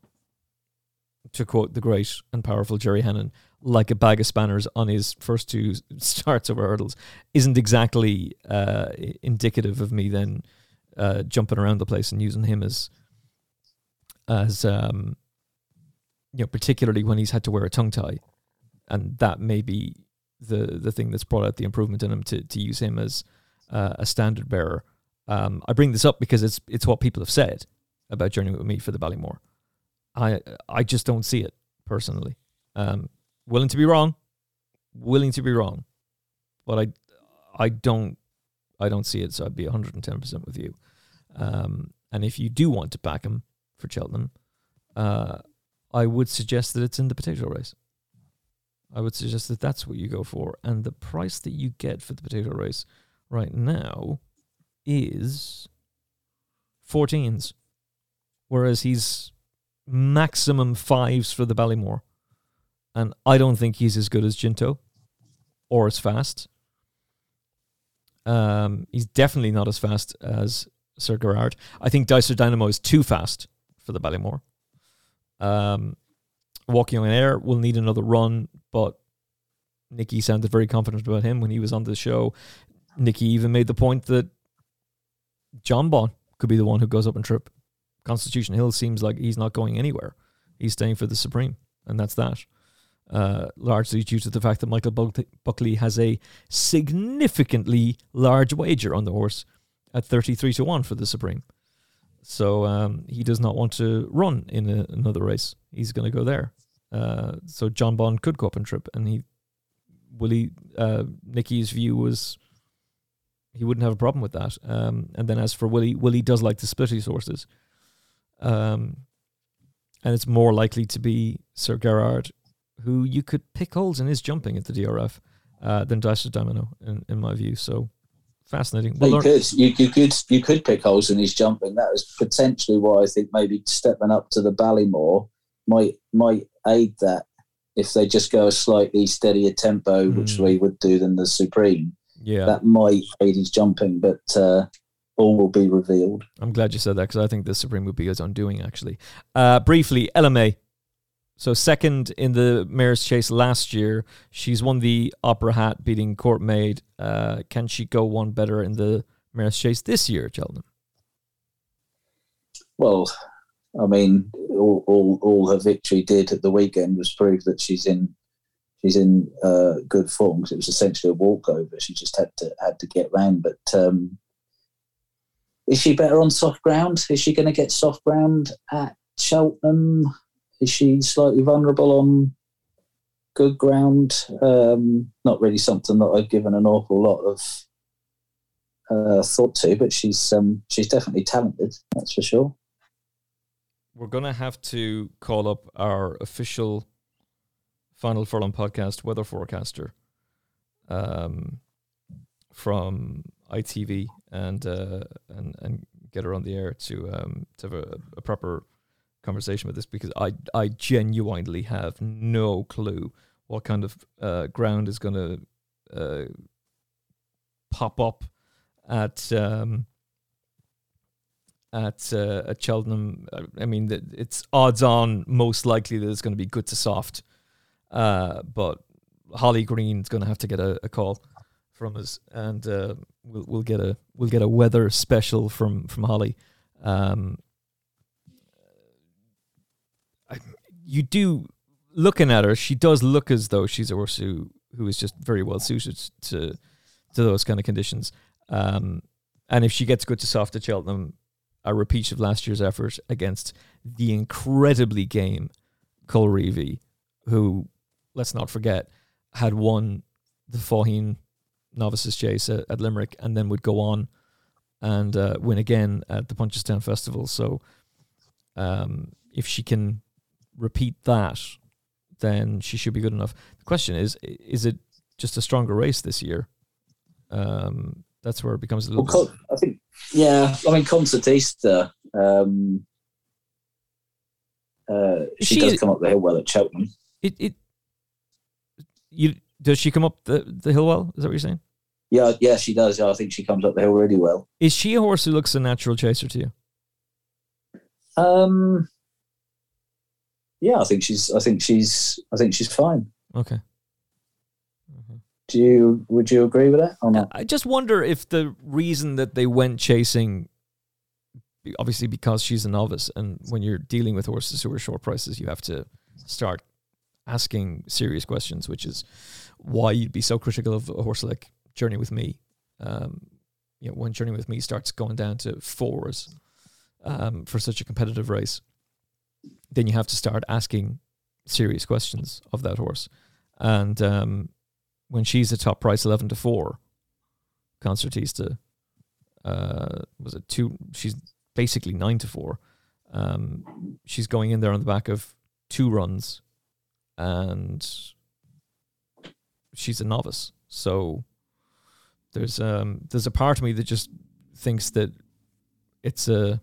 to quote the great and powerful Jerry Henin, like a bag of spanners on his first two starts over hurdles isn't exactly uh, indicative of me then uh, jumping around the place and using him as as um, you know, particularly when he's had to wear a tongue tie, and that may be the the thing that's brought out the improvement in him to to use him as uh, a standard bearer. Um, I bring this up because it's it's what people have said about journeying with me for the Ballymore. I I just don't see it personally. Um, willing to be wrong, willing to be wrong, but I I don't I don't see it. So I'd be 110 percent with you. Um, and if you do want to back him for Cheltenham, uh, I would suggest that it's in the potato race. I would suggest that that's what you go for. And the price that you get for the potato race right now is 14s, whereas he's maximum fives for the Ballymore. And I don't think he's as good as Jinto or as fast. Um, he's definitely not as fast as Sir Gerhard. I think Dysart Dynamo is too fast for the Ballymore. Um, walking on air will need another run, but Nicky sounded very confident about him when he was on the show. Nicky even made the point that Jonbon could be the one who goes up and trip. Constitution Hill seems like he's not going anywhere. He's staying for the Supreme, and that's that. Uh, largely due to the fact that Michael Buckley has a significantly large wager on the horse at 33 to 1 for the Supreme. So um, he does not want to run in a, another race. He's going to go there. Uh, so Bond could go up and trip, and he Willie uh, Nicky's view was he wouldn't have a problem with that. Um, and then as for Willie, Willie does like to split his horses, um, and it's more likely to be Sir Gerhard, who you could pick holes in his jumping at the DRF uh, than Dysart Dynamo, in, in my view. So fascinating. Well, you could you, you could you could pick holes in his jumping. That was potentially why I think maybe stepping up to the Ballymore might might aid that if they just go a slightly steadier tempo, mm. which we would do than the Supreme. Yeah, that might aid his jumping, but uh, all will be revealed. I'm glad you said that because I think the Supreme would be his undoing. Actually, uh, briefly, May. So second in the Mares Chase last year, she's won the Opera Hat, beating Court Maid. Uh, can she go one better in the Mares Chase this year, Cheltenham? Well, I mean, all, all, all her victory did at the weekend was prove that she's in she's in uh, good form. Cause it was essentially a walkover. She just had to had to get round. But um, is she better on soft ground? Is she going to get soft ground at Cheltenham? Is she slightly vulnerable on good ground? Um, not really something that I've given an awful lot of uh, thought to, but she's um, she's definitely talented. That's for sure we're gonna have to call up our official final furlong podcast weather forecaster, um, from ITV and uh, and and get her on the air to um, to have a, a proper conversation with this because I I genuinely have no clue what kind of uh, ground is going to uh, pop up at um, at uh, at Cheltenham. I mean, it's odds on most likely that it's going to be good to soft, uh, but Holly Green's going to have to get a, a call from us, and uh, we'll we'll get a we'll get a weather special from from Holly. Um, I, you do looking at her, she does look as though she's a horse who, who is just very well suited to to those kind of conditions. Um, and if she gets good to soft at Cheltenham, a repeat of last year's effort against the incredibly game Colreevy, who, let's not forget, had won the Faugheen Novices Chase at, at, Limerick and then would go on and uh, win again at the Punchestown Festival. So um, if she can repeat that, then she should be good enough. The question is, is it just a stronger race this year? Um, that's where it becomes a little. Well, I think, yeah. I mean, Concertista. Um, uh, she, she, does come up the hill well at Cheltenham. It it you does she come up the the hill well? Is that what you're saying? Yeah, yeah, she does. Yeah, I think she comes up the hill really well. Is she a horse who looks a natural chaser to you? Um, yeah, I think she's. I think she's. I think she's fine. Okay. Do you? Would you agree with that or not? I just wonder if the reason that they went chasing, obviously because she's a novice, and when you're dealing with horses who are short prices, you have to start asking serious questions, which is why you'd be so critical of a horse like Journey with Me. Um, you know, when Journey with Me starts going down to fours um, for such a competitive race, then you have to start asking serious questions of that horse. And um, when she's a top price eleven to four, Concertista uh, was it two? She's basically nine to four. Um, she's going in there on the back of two runs, and she's a novice. So there's um there's a part of me that just thinks that it's a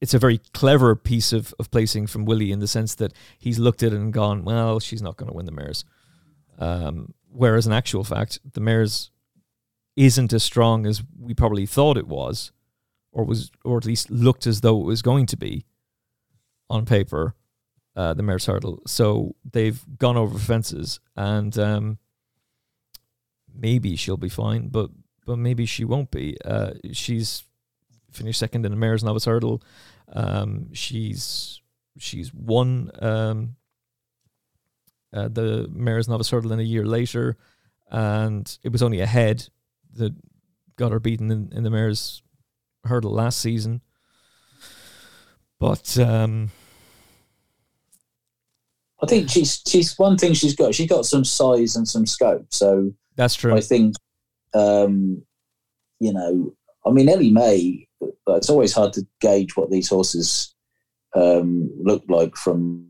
it's a very clever piece of, of placing from Willie in the sense that he's looked at it and gone, well, she's not going to win the mares. Um, whereas in actual fact, the mares isn't as strong as we probably thought it was, or was, or at least looked as though it was going to be on paper. Uh, the mares hurdle, so they've gone over fences, and um, maybe she'll be fine, but but maybe she won't be. Uh, she's finished second in the Mares Novice Hurdle. Um, she's she's won um, uh, the Mares Novice Hurdle in a year later, and it was only a head that got her beaten in, in the Mares Hurdle last season. But um, I think she's she's one thing she's got. She's got some size and some scope. So that's true. I think, um, you know, I mean, Elimay it's always hard to gauge what these horses um, look like from.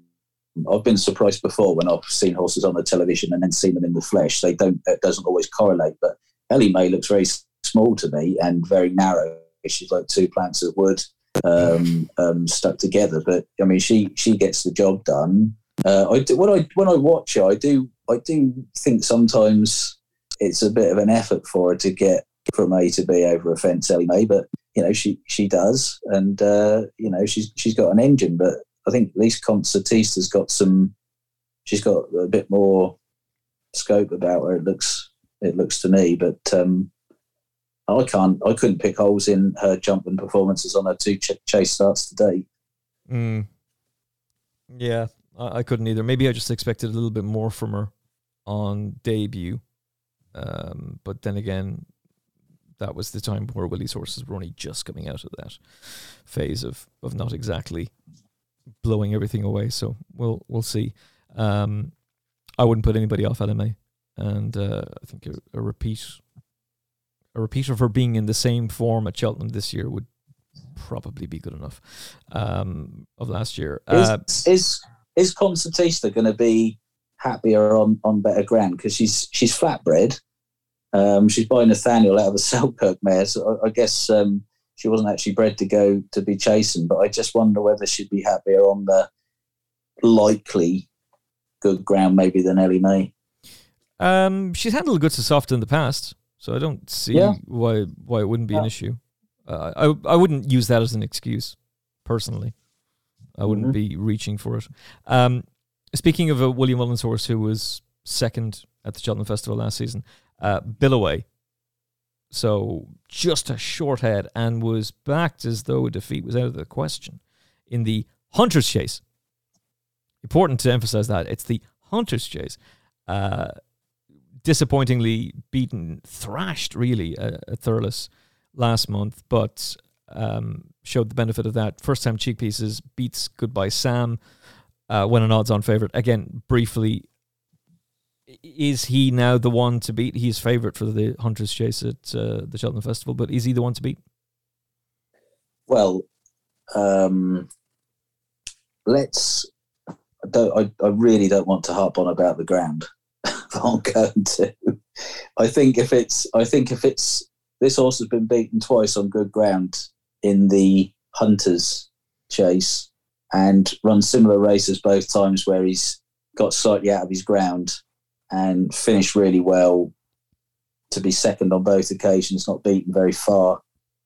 I've been surprised before when I've seen horses on the television and then seen them in the flesh. They don't. It doesn't always correlate. But Elimay looks very small to me and very narrow. She's like two plants of wood um, um, stuck together. But I mean, she she gets the job done. Uh, I do, when I when I watch her, I do I do think sometimes it's a bit of an effort for her to get from A to B over a fence, Elimay. But you know she she does, and uh, you know she's she's got an engine. But I think at least Concertista's got some. She's got a bit more scope about her. It looks it looks to me, but um, I can't. I couldn't pick holes in her jumping performances on her two ch- chase starts today. Mm. Yeah, I, I, couldn't either. Maybe I just expected a little bit more from her on debut. Um, but then again, that was the time where Willie's horses were only just coming out of that phase of of not exactly blowing everything away. So we'll we'll see. Um, I wouldn't put anybody off Elimay, and uh, I think a, a, repeat a repeat of her being in the same form at Cheltenham this year would probably be good enough um, of last year. Uh, is is, is Concertista going to be happier on on better ground because she's she's flatbred Um, she's by Nathaniel out of the Selkirk mare, so I, I guess um, she wasn't actually bred to go to be chasing. But I just wonder whether she'd be happier on the likely good ground, maybe than Elimay. Um, she's handled good to soft in the past, so I don't see Yeah. why why it wouldn't be an issue. Uh, I I wouldn't use that as an excuse, personally. I wouldn't Mhm. be reaching for it. Um, speaking of a William Mullins horse who was second at the Cheltenham Festival last season, uh, Billaway. So just a short head and was backed as though a defeat was out of the question in the Hunter's Chase. Important to emphasize that it's the Hunter's Chase. Uh, disappointingly beaten, thrashed really uh, at Thurles last month, but um, showed the benefit of that. First time cheek pieces beats Goodbye Sam uh, when an odds on favourite. Again, briefly, is he now the one to beat? He's favourite for the Hunter's Chase at uh, the Cheltenham Festival, but is he the one to beat? Well, um, let's. I don't. I, I really don't want to harp on about the ground. I'm going to. I think if it's. I think if it's. This horse has been beaten twice on good ground in the Hunters chase and run similar races both times where he's got slightly out of his ground and finished really well to be second on both occasions, not beaten very far.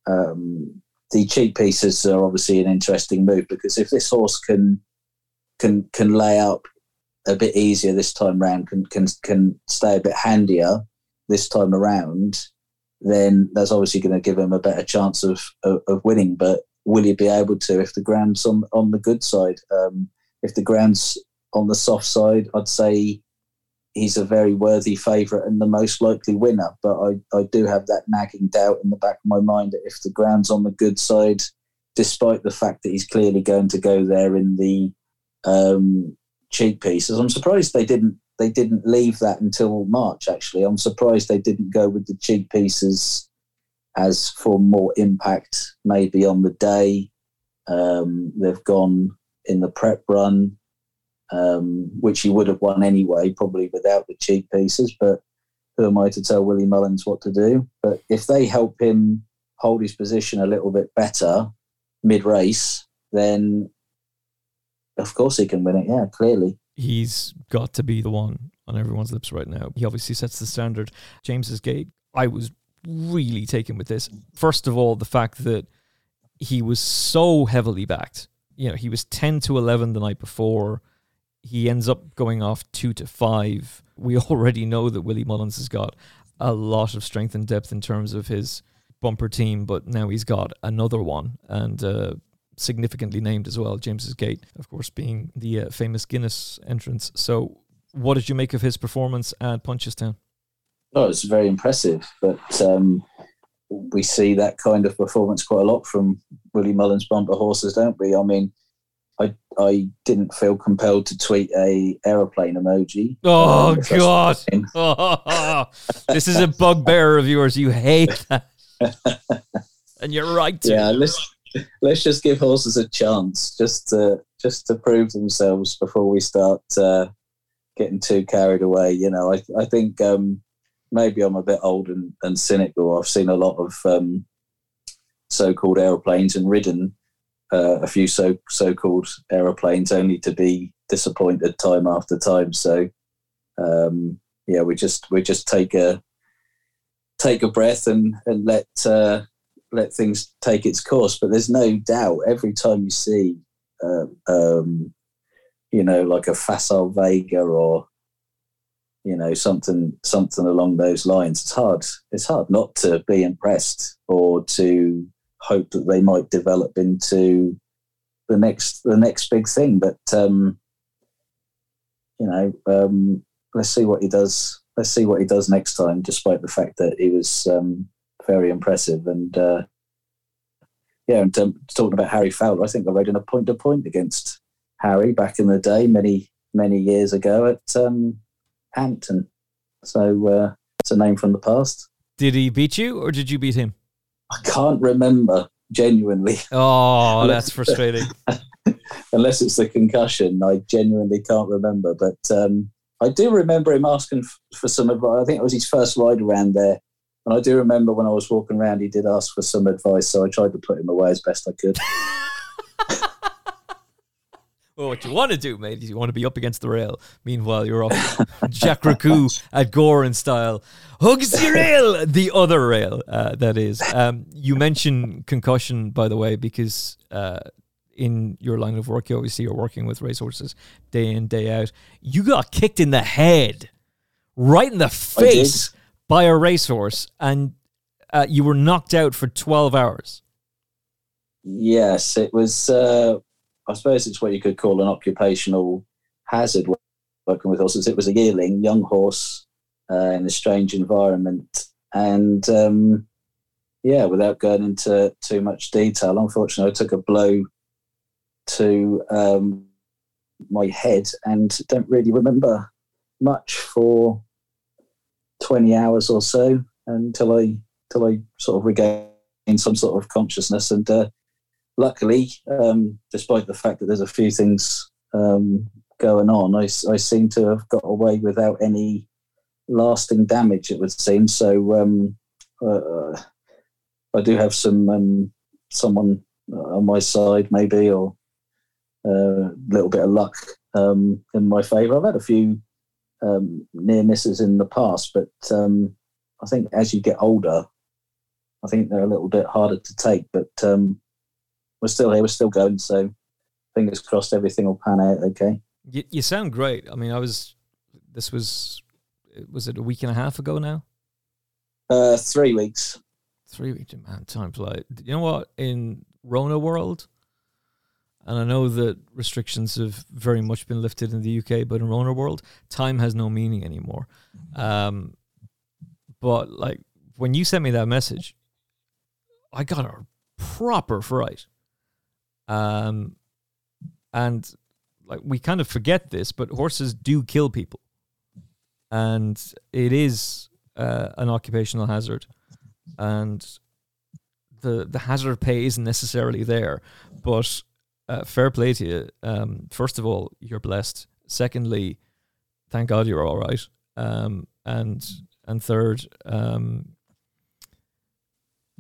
Um, the cheek pieces are obviously an interesting move because if this horse can can can lay up a bit easier this time round, can can can stay a bit handier this time around, then that's obviously going to give him a better chance of, of of winning. But will he be able to if the ground's on on the good side? Um, if the ground's on the soft side, I'd say he's a very worthy favourite and the most likely winner. But I, I do have that nagging doubt in the back of my mind that if the ground's on the good side, despite the fact that he's clearly going to go there in the um, cheek pieces, I'm surprised they didn't they didn't leave that until March. Actually, I'm surprised they didn't go with the cheek pieces as for more impact, maybe on the day. Um, they've gone in the prep run um, which he would have won anyway, probably without the cheek pieces. But who am I to tell Willie Mullins what to do? But if they help him hold his position a little bit better mid race, then of course he can win it. Yeah, clearly. He's got to be the one on everyone's lips right now. He obviously sets the standard. James's gate. I was really taken with this. First of all, the fact that he was so heavily backed. You know, he was 10 to 11 the night before. He ends up going off 2 to 5. We already know that Willie Mullins has got a lot of strength and depth in terms of his bumper team, but now he's got another one and uh, significantly named as well. James's Gate, of course, being the uh, famous Guinness entrance. So, what did you make of his performance at Punchestown? Oh, it's very impressive. But um, we see that kind of performance quite a lot from Willie Mullins bumper horses, don't we? I mean, I I didn't feel compelled to tweet a aeroplane emoji. Oh Um, God! what I mean. this is a bugbear of yours. You hate that, and you're right to. yeah, let's let's just give horses a chance, just to just to prove themselves before we start uh, getting too carried away. You know, I I think um, maybe I'm a bit old and, and cynical. I've seen a lot of um, so-called aeroplanes and ridden uh, a few so so-called aeroplanes, only to be disappointed time after time. So um, yeah, we just we just take a take a breath and and let uh, let things take its course. But there's no doubt every time you see, uh, um, you know, like a Facile Vega or you know something something along those lines, it's hard. It's hard not to be impressed or to hope that they might develop into the next the next big thing. But um, you know, um, let's see what he does. Let's see what he does next time. Despite the fact that he was um, very impressive and uh, yeah, and um, talking about Harry Fowler, I think I rode in a point to point against Harry back in the day, many many years ago at um, Hampton. So uh, it's a name from the past. Did he beat you, or did you beat him? I can't remember genuinely. Oh, that's frustrating. Unless it's the concussion, I genuinely can't remember. But um, I do remember him asking f- for some advice. I think it was his first ride around there. And I do remember when I was walking around, he did ask for some advice. So I tried to put him away as best I could. Well, what you want to do, mate, is you want to be up against the rail. Meanwhile, you're off Jack Raccoon at Gowran style. Hugs the rail, the other rail, uh, that is. Um, you mentioned concussion, by the way, because uh, in your line of work, you obviously are working with racehorses day in, day out. You got kicked in the head, right in the face by a racehorse, and uh, you were knocked out for 12 hours. Yes, it was. Uh, I suppose it's what you could call an occupational hazard working with horses. It was a yearling, young horse uh, in a strange environment. And um, yeah, without going into too much detail, unfortunately, I took a blow to um, my head and don't really remember much for 20 hours or so until I, until I sort of regained some sort of consciousness. And uh, luckily, um, despite the fact that there's a few things um, going on, I, I, seem to have got away without any lasting damage. It would seem so. Um, uh, I do have some um, someone on my side, maybe, or a uh, little bit of luck um, in my favour. I've had a few um, near misses in the past, but I think as you get older, I think they're a little bit harder to take. But um, we're still here, we're still going. So fingers crossed, everything will pan out okay. You, you sound great. I mean, I was. This was. Was it a week and a half ago now? Uh, three weeks. Three weeks, man. Time flies. You know what? In Rona world, and I know that restrictions have very much been lifted in the UK, but in Rona world, time has no meaning anymore. Um, but like when you sent me that message, I got a proper fright. Um, and like we kind of forget this, but horses do kill people, and it is uh, an occupational hazard, and the the hazard pay isn't necessarily there. But uh, fair play to you. Um, first of all, you're blessed. Secondly, thank God you're all right. Um, and and third, um,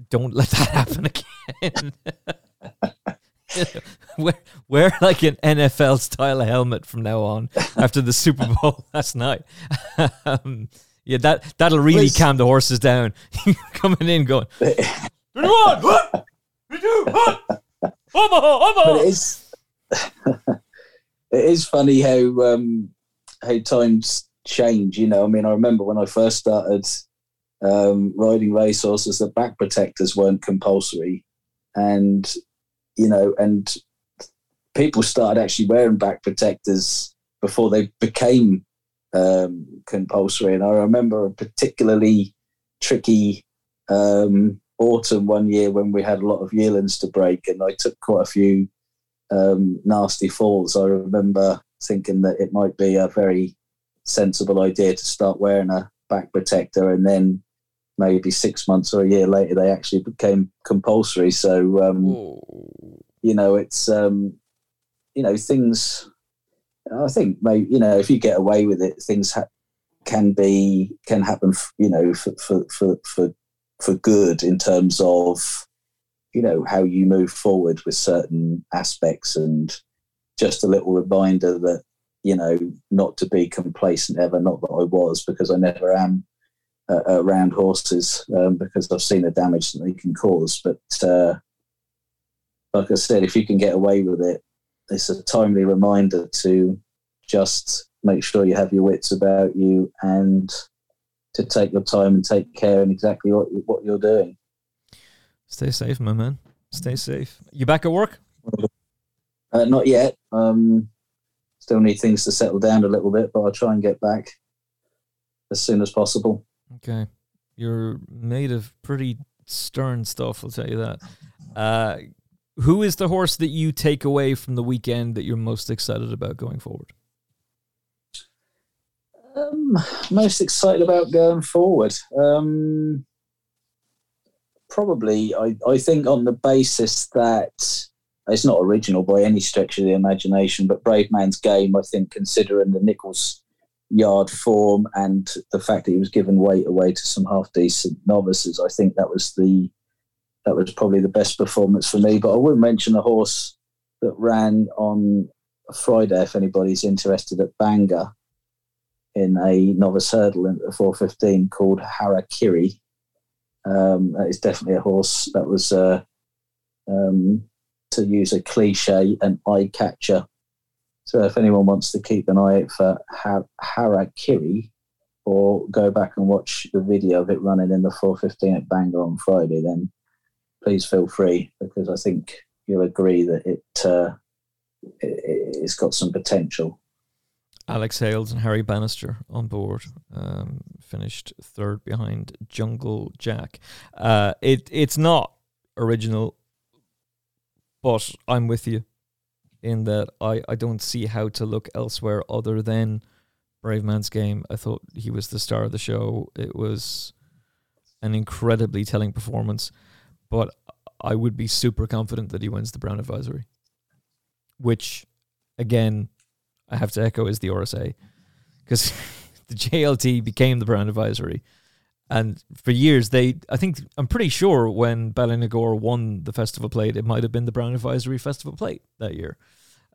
don't let that happen again. wear, wear like an NFL style helmet from now on after the Super Bowl last night. um, yeah, that that'll really Liz. calm the horses down. Coming in, going, twenty-one, what? Twenty-two, what? Omaha, Omaha. But it is, it is funny how um, how times change. You know, I mean, I remember when I first started um, riding racehorses, the back protectors weren't compulsory, and you know, and people started actually wearing back protectors before they became um, compulsory. And I remember a particularly tricky um, autumn one year when we had a lot of yearlings to break, and I took quite a few um, nasty falls. I remember thinking that it might be a very sensible idea to start wearing a back protector, and then maybe six months or a year later, they actually became compulsory. So, um, you know, it's, um, you know, things, I think maybe, you know, if you get away with it, things ha- can be, can happen, you know, for, for, for, for, for good in terms of, you know, how you move forward with certain aspects. And just a little reminder that, you know, not to be complacent ever, not that I was, because I never am uh, around horses um, because I've seen the damage that they can cause. But uh, like I said, if you can get away with it, it's a timely reminder to just make sure you have your wits about you and to take your time and take care in exactly what what you're doing. Stay safe, my man. Stay safe. You back at work? Uh, not yet. Um, still need things to settle down a little bit, but I'll try and get back as soon as possible. Okay. You're made of pretty stern stuff, I'll tell you that. Uh, who is the horse that you take away from the weekend that you're most excited about going forward? Um, most excited about going forward. Um, probably, I, I think on the basis that it's not original by any stretch of the imagination, but Bravemansgame, I think, considering the Nicholls yard form and the fact that he was given weight away to some half decent novices, I think that was the that was probably the best performance for me. But I would mention a horse that ran on Friday, if anybody's interested, at Bangor in a novice hurdle in the 415 called Harakiri. Um, that is definitely a horse that was, uh, um, to use a cliche, an eye catcher. So if anyone wants to keep an eye out for ha- Harakiri or go back and watch the video of it running in the 415 at Bangor on Friday, then please feel free because I think you'll agree that it, uh, it it's got some potential. Alex Hales and Harry Bannister on board. Um, finished third behind Jungle Jack. Uh, it it's not original, but I'm with you in that I, I don't see how to look elsewhere other than Bravemansgame. I thought he was the star of the show. It was an incredibly telling performance, but I would be super confident that he wins the Brown Advisory, which again I have to echo is the RSA because the JLT became the Brown Advisory. And for years, they, I think, I'm pretty sure when Ballynagour won the festival plate, it might have been the Brown Advisory Festival plate that year.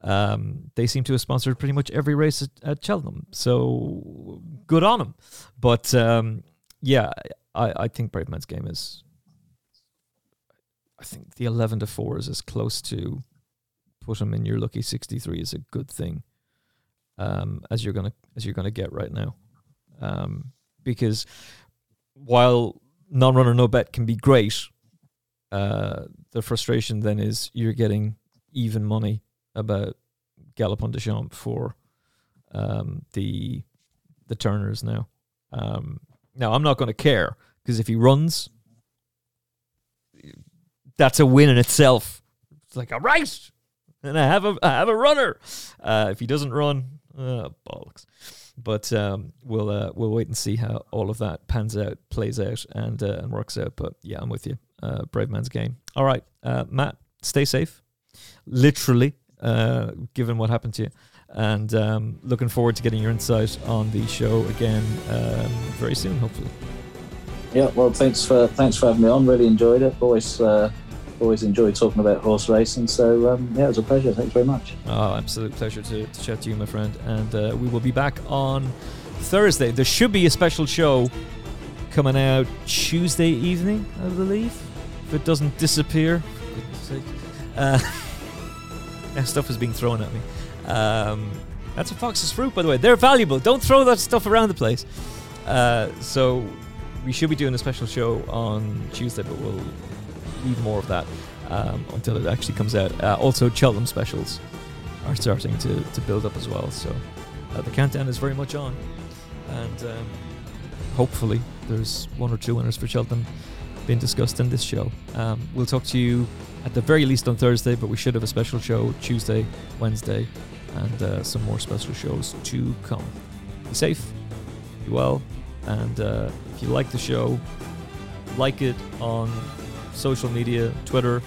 Um, they seem to have sponsored pretty much every race at, at Cheltenham. So good on them. But um, yeah, I, I think Game is, I think the 11 to 4 is as close to put him in your lucky 63 is a good thing um, as you're gonna as you're gonna get right now, um, because while non-runner no bet can be great, uh, the frustration then is you're getting even money about Galopin Des Champs for um, the the Turners now. Um, now I'm not going to care because if he runs, that's a win in itself. It's like a race, and I have a I have a runner. Uh, if he doesn't run, uh, bollocks. But um, we'll uh, we'll wait and see how all of that pans out, plays out, and uh, and works out. But yeah, I'm with you. Uh, game. All right, uh, Matt, stay safe. Literally, uh, given what happened to you, and um, looking forward to getting your insight on the show again um, very soon, hopefully. Yeah, well, thanks for thanks for having me on. Really enjoyed it. Always uh, always enjoy talking about horse racing. So um, yeah, it was a pleasure. Thanks very much. Oh, absolute pleasure to, to chat to you, my friend. And uh, we will be back on Thursday. There should be a special show coming out Tuesday evening, I believe, if it doesn't disappear. Uh, stuff is being thrown at me. Um, that's a fox's fruit, by the way. They're valuable. Don't throw that stuff around the place. Uh, so we should be doing a special show on Tuesday, but we'll leave more of that um, until it actually comes out. Uh, also, Cheltenham specials are starting to, to build up as well. So uh, the countdown is very much on, and um, hopefully there's one or two winners for Cheltenham being discussed in this show. Um, we'll talk to you at the very least on Thursday, but we should have a special show Tuesday, Wednesday, and uh, some more special shows to come. Be safe, be well, and uh, if you like the show, like it on social media Twitter,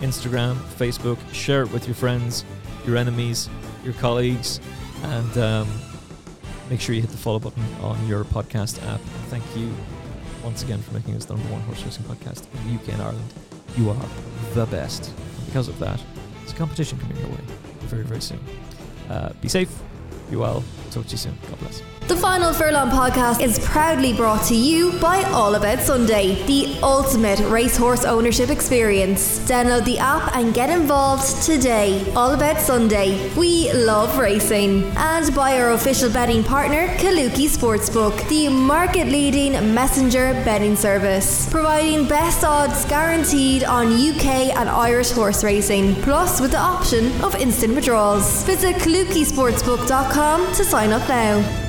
Instagram, Facebook. Share it with your friends, your enemies, your colleagues, and um, make sure you hit the follow button on your podcast app. Thank you once again for making us the number one horse racing podcast in the UK and Ireland. You are the best. Because of that, there's a competition coming your way very, very soon. Uh, be safe, be well. Talk to you soon. God bless. The Final Furlong podcast is proudly brought to you by All About Sunday, the ultimate racehorse ownership experience. Download the app and get involved today. All About Sunday. We love racing. And by our official betting partner, Kalooki Sportsbook, the market leading messenger betting service, providing best odds guaranteed on UK and Irish horse racing, plus with the option of instant withdrawals. Visit kalookisportsbook.com to sign up now.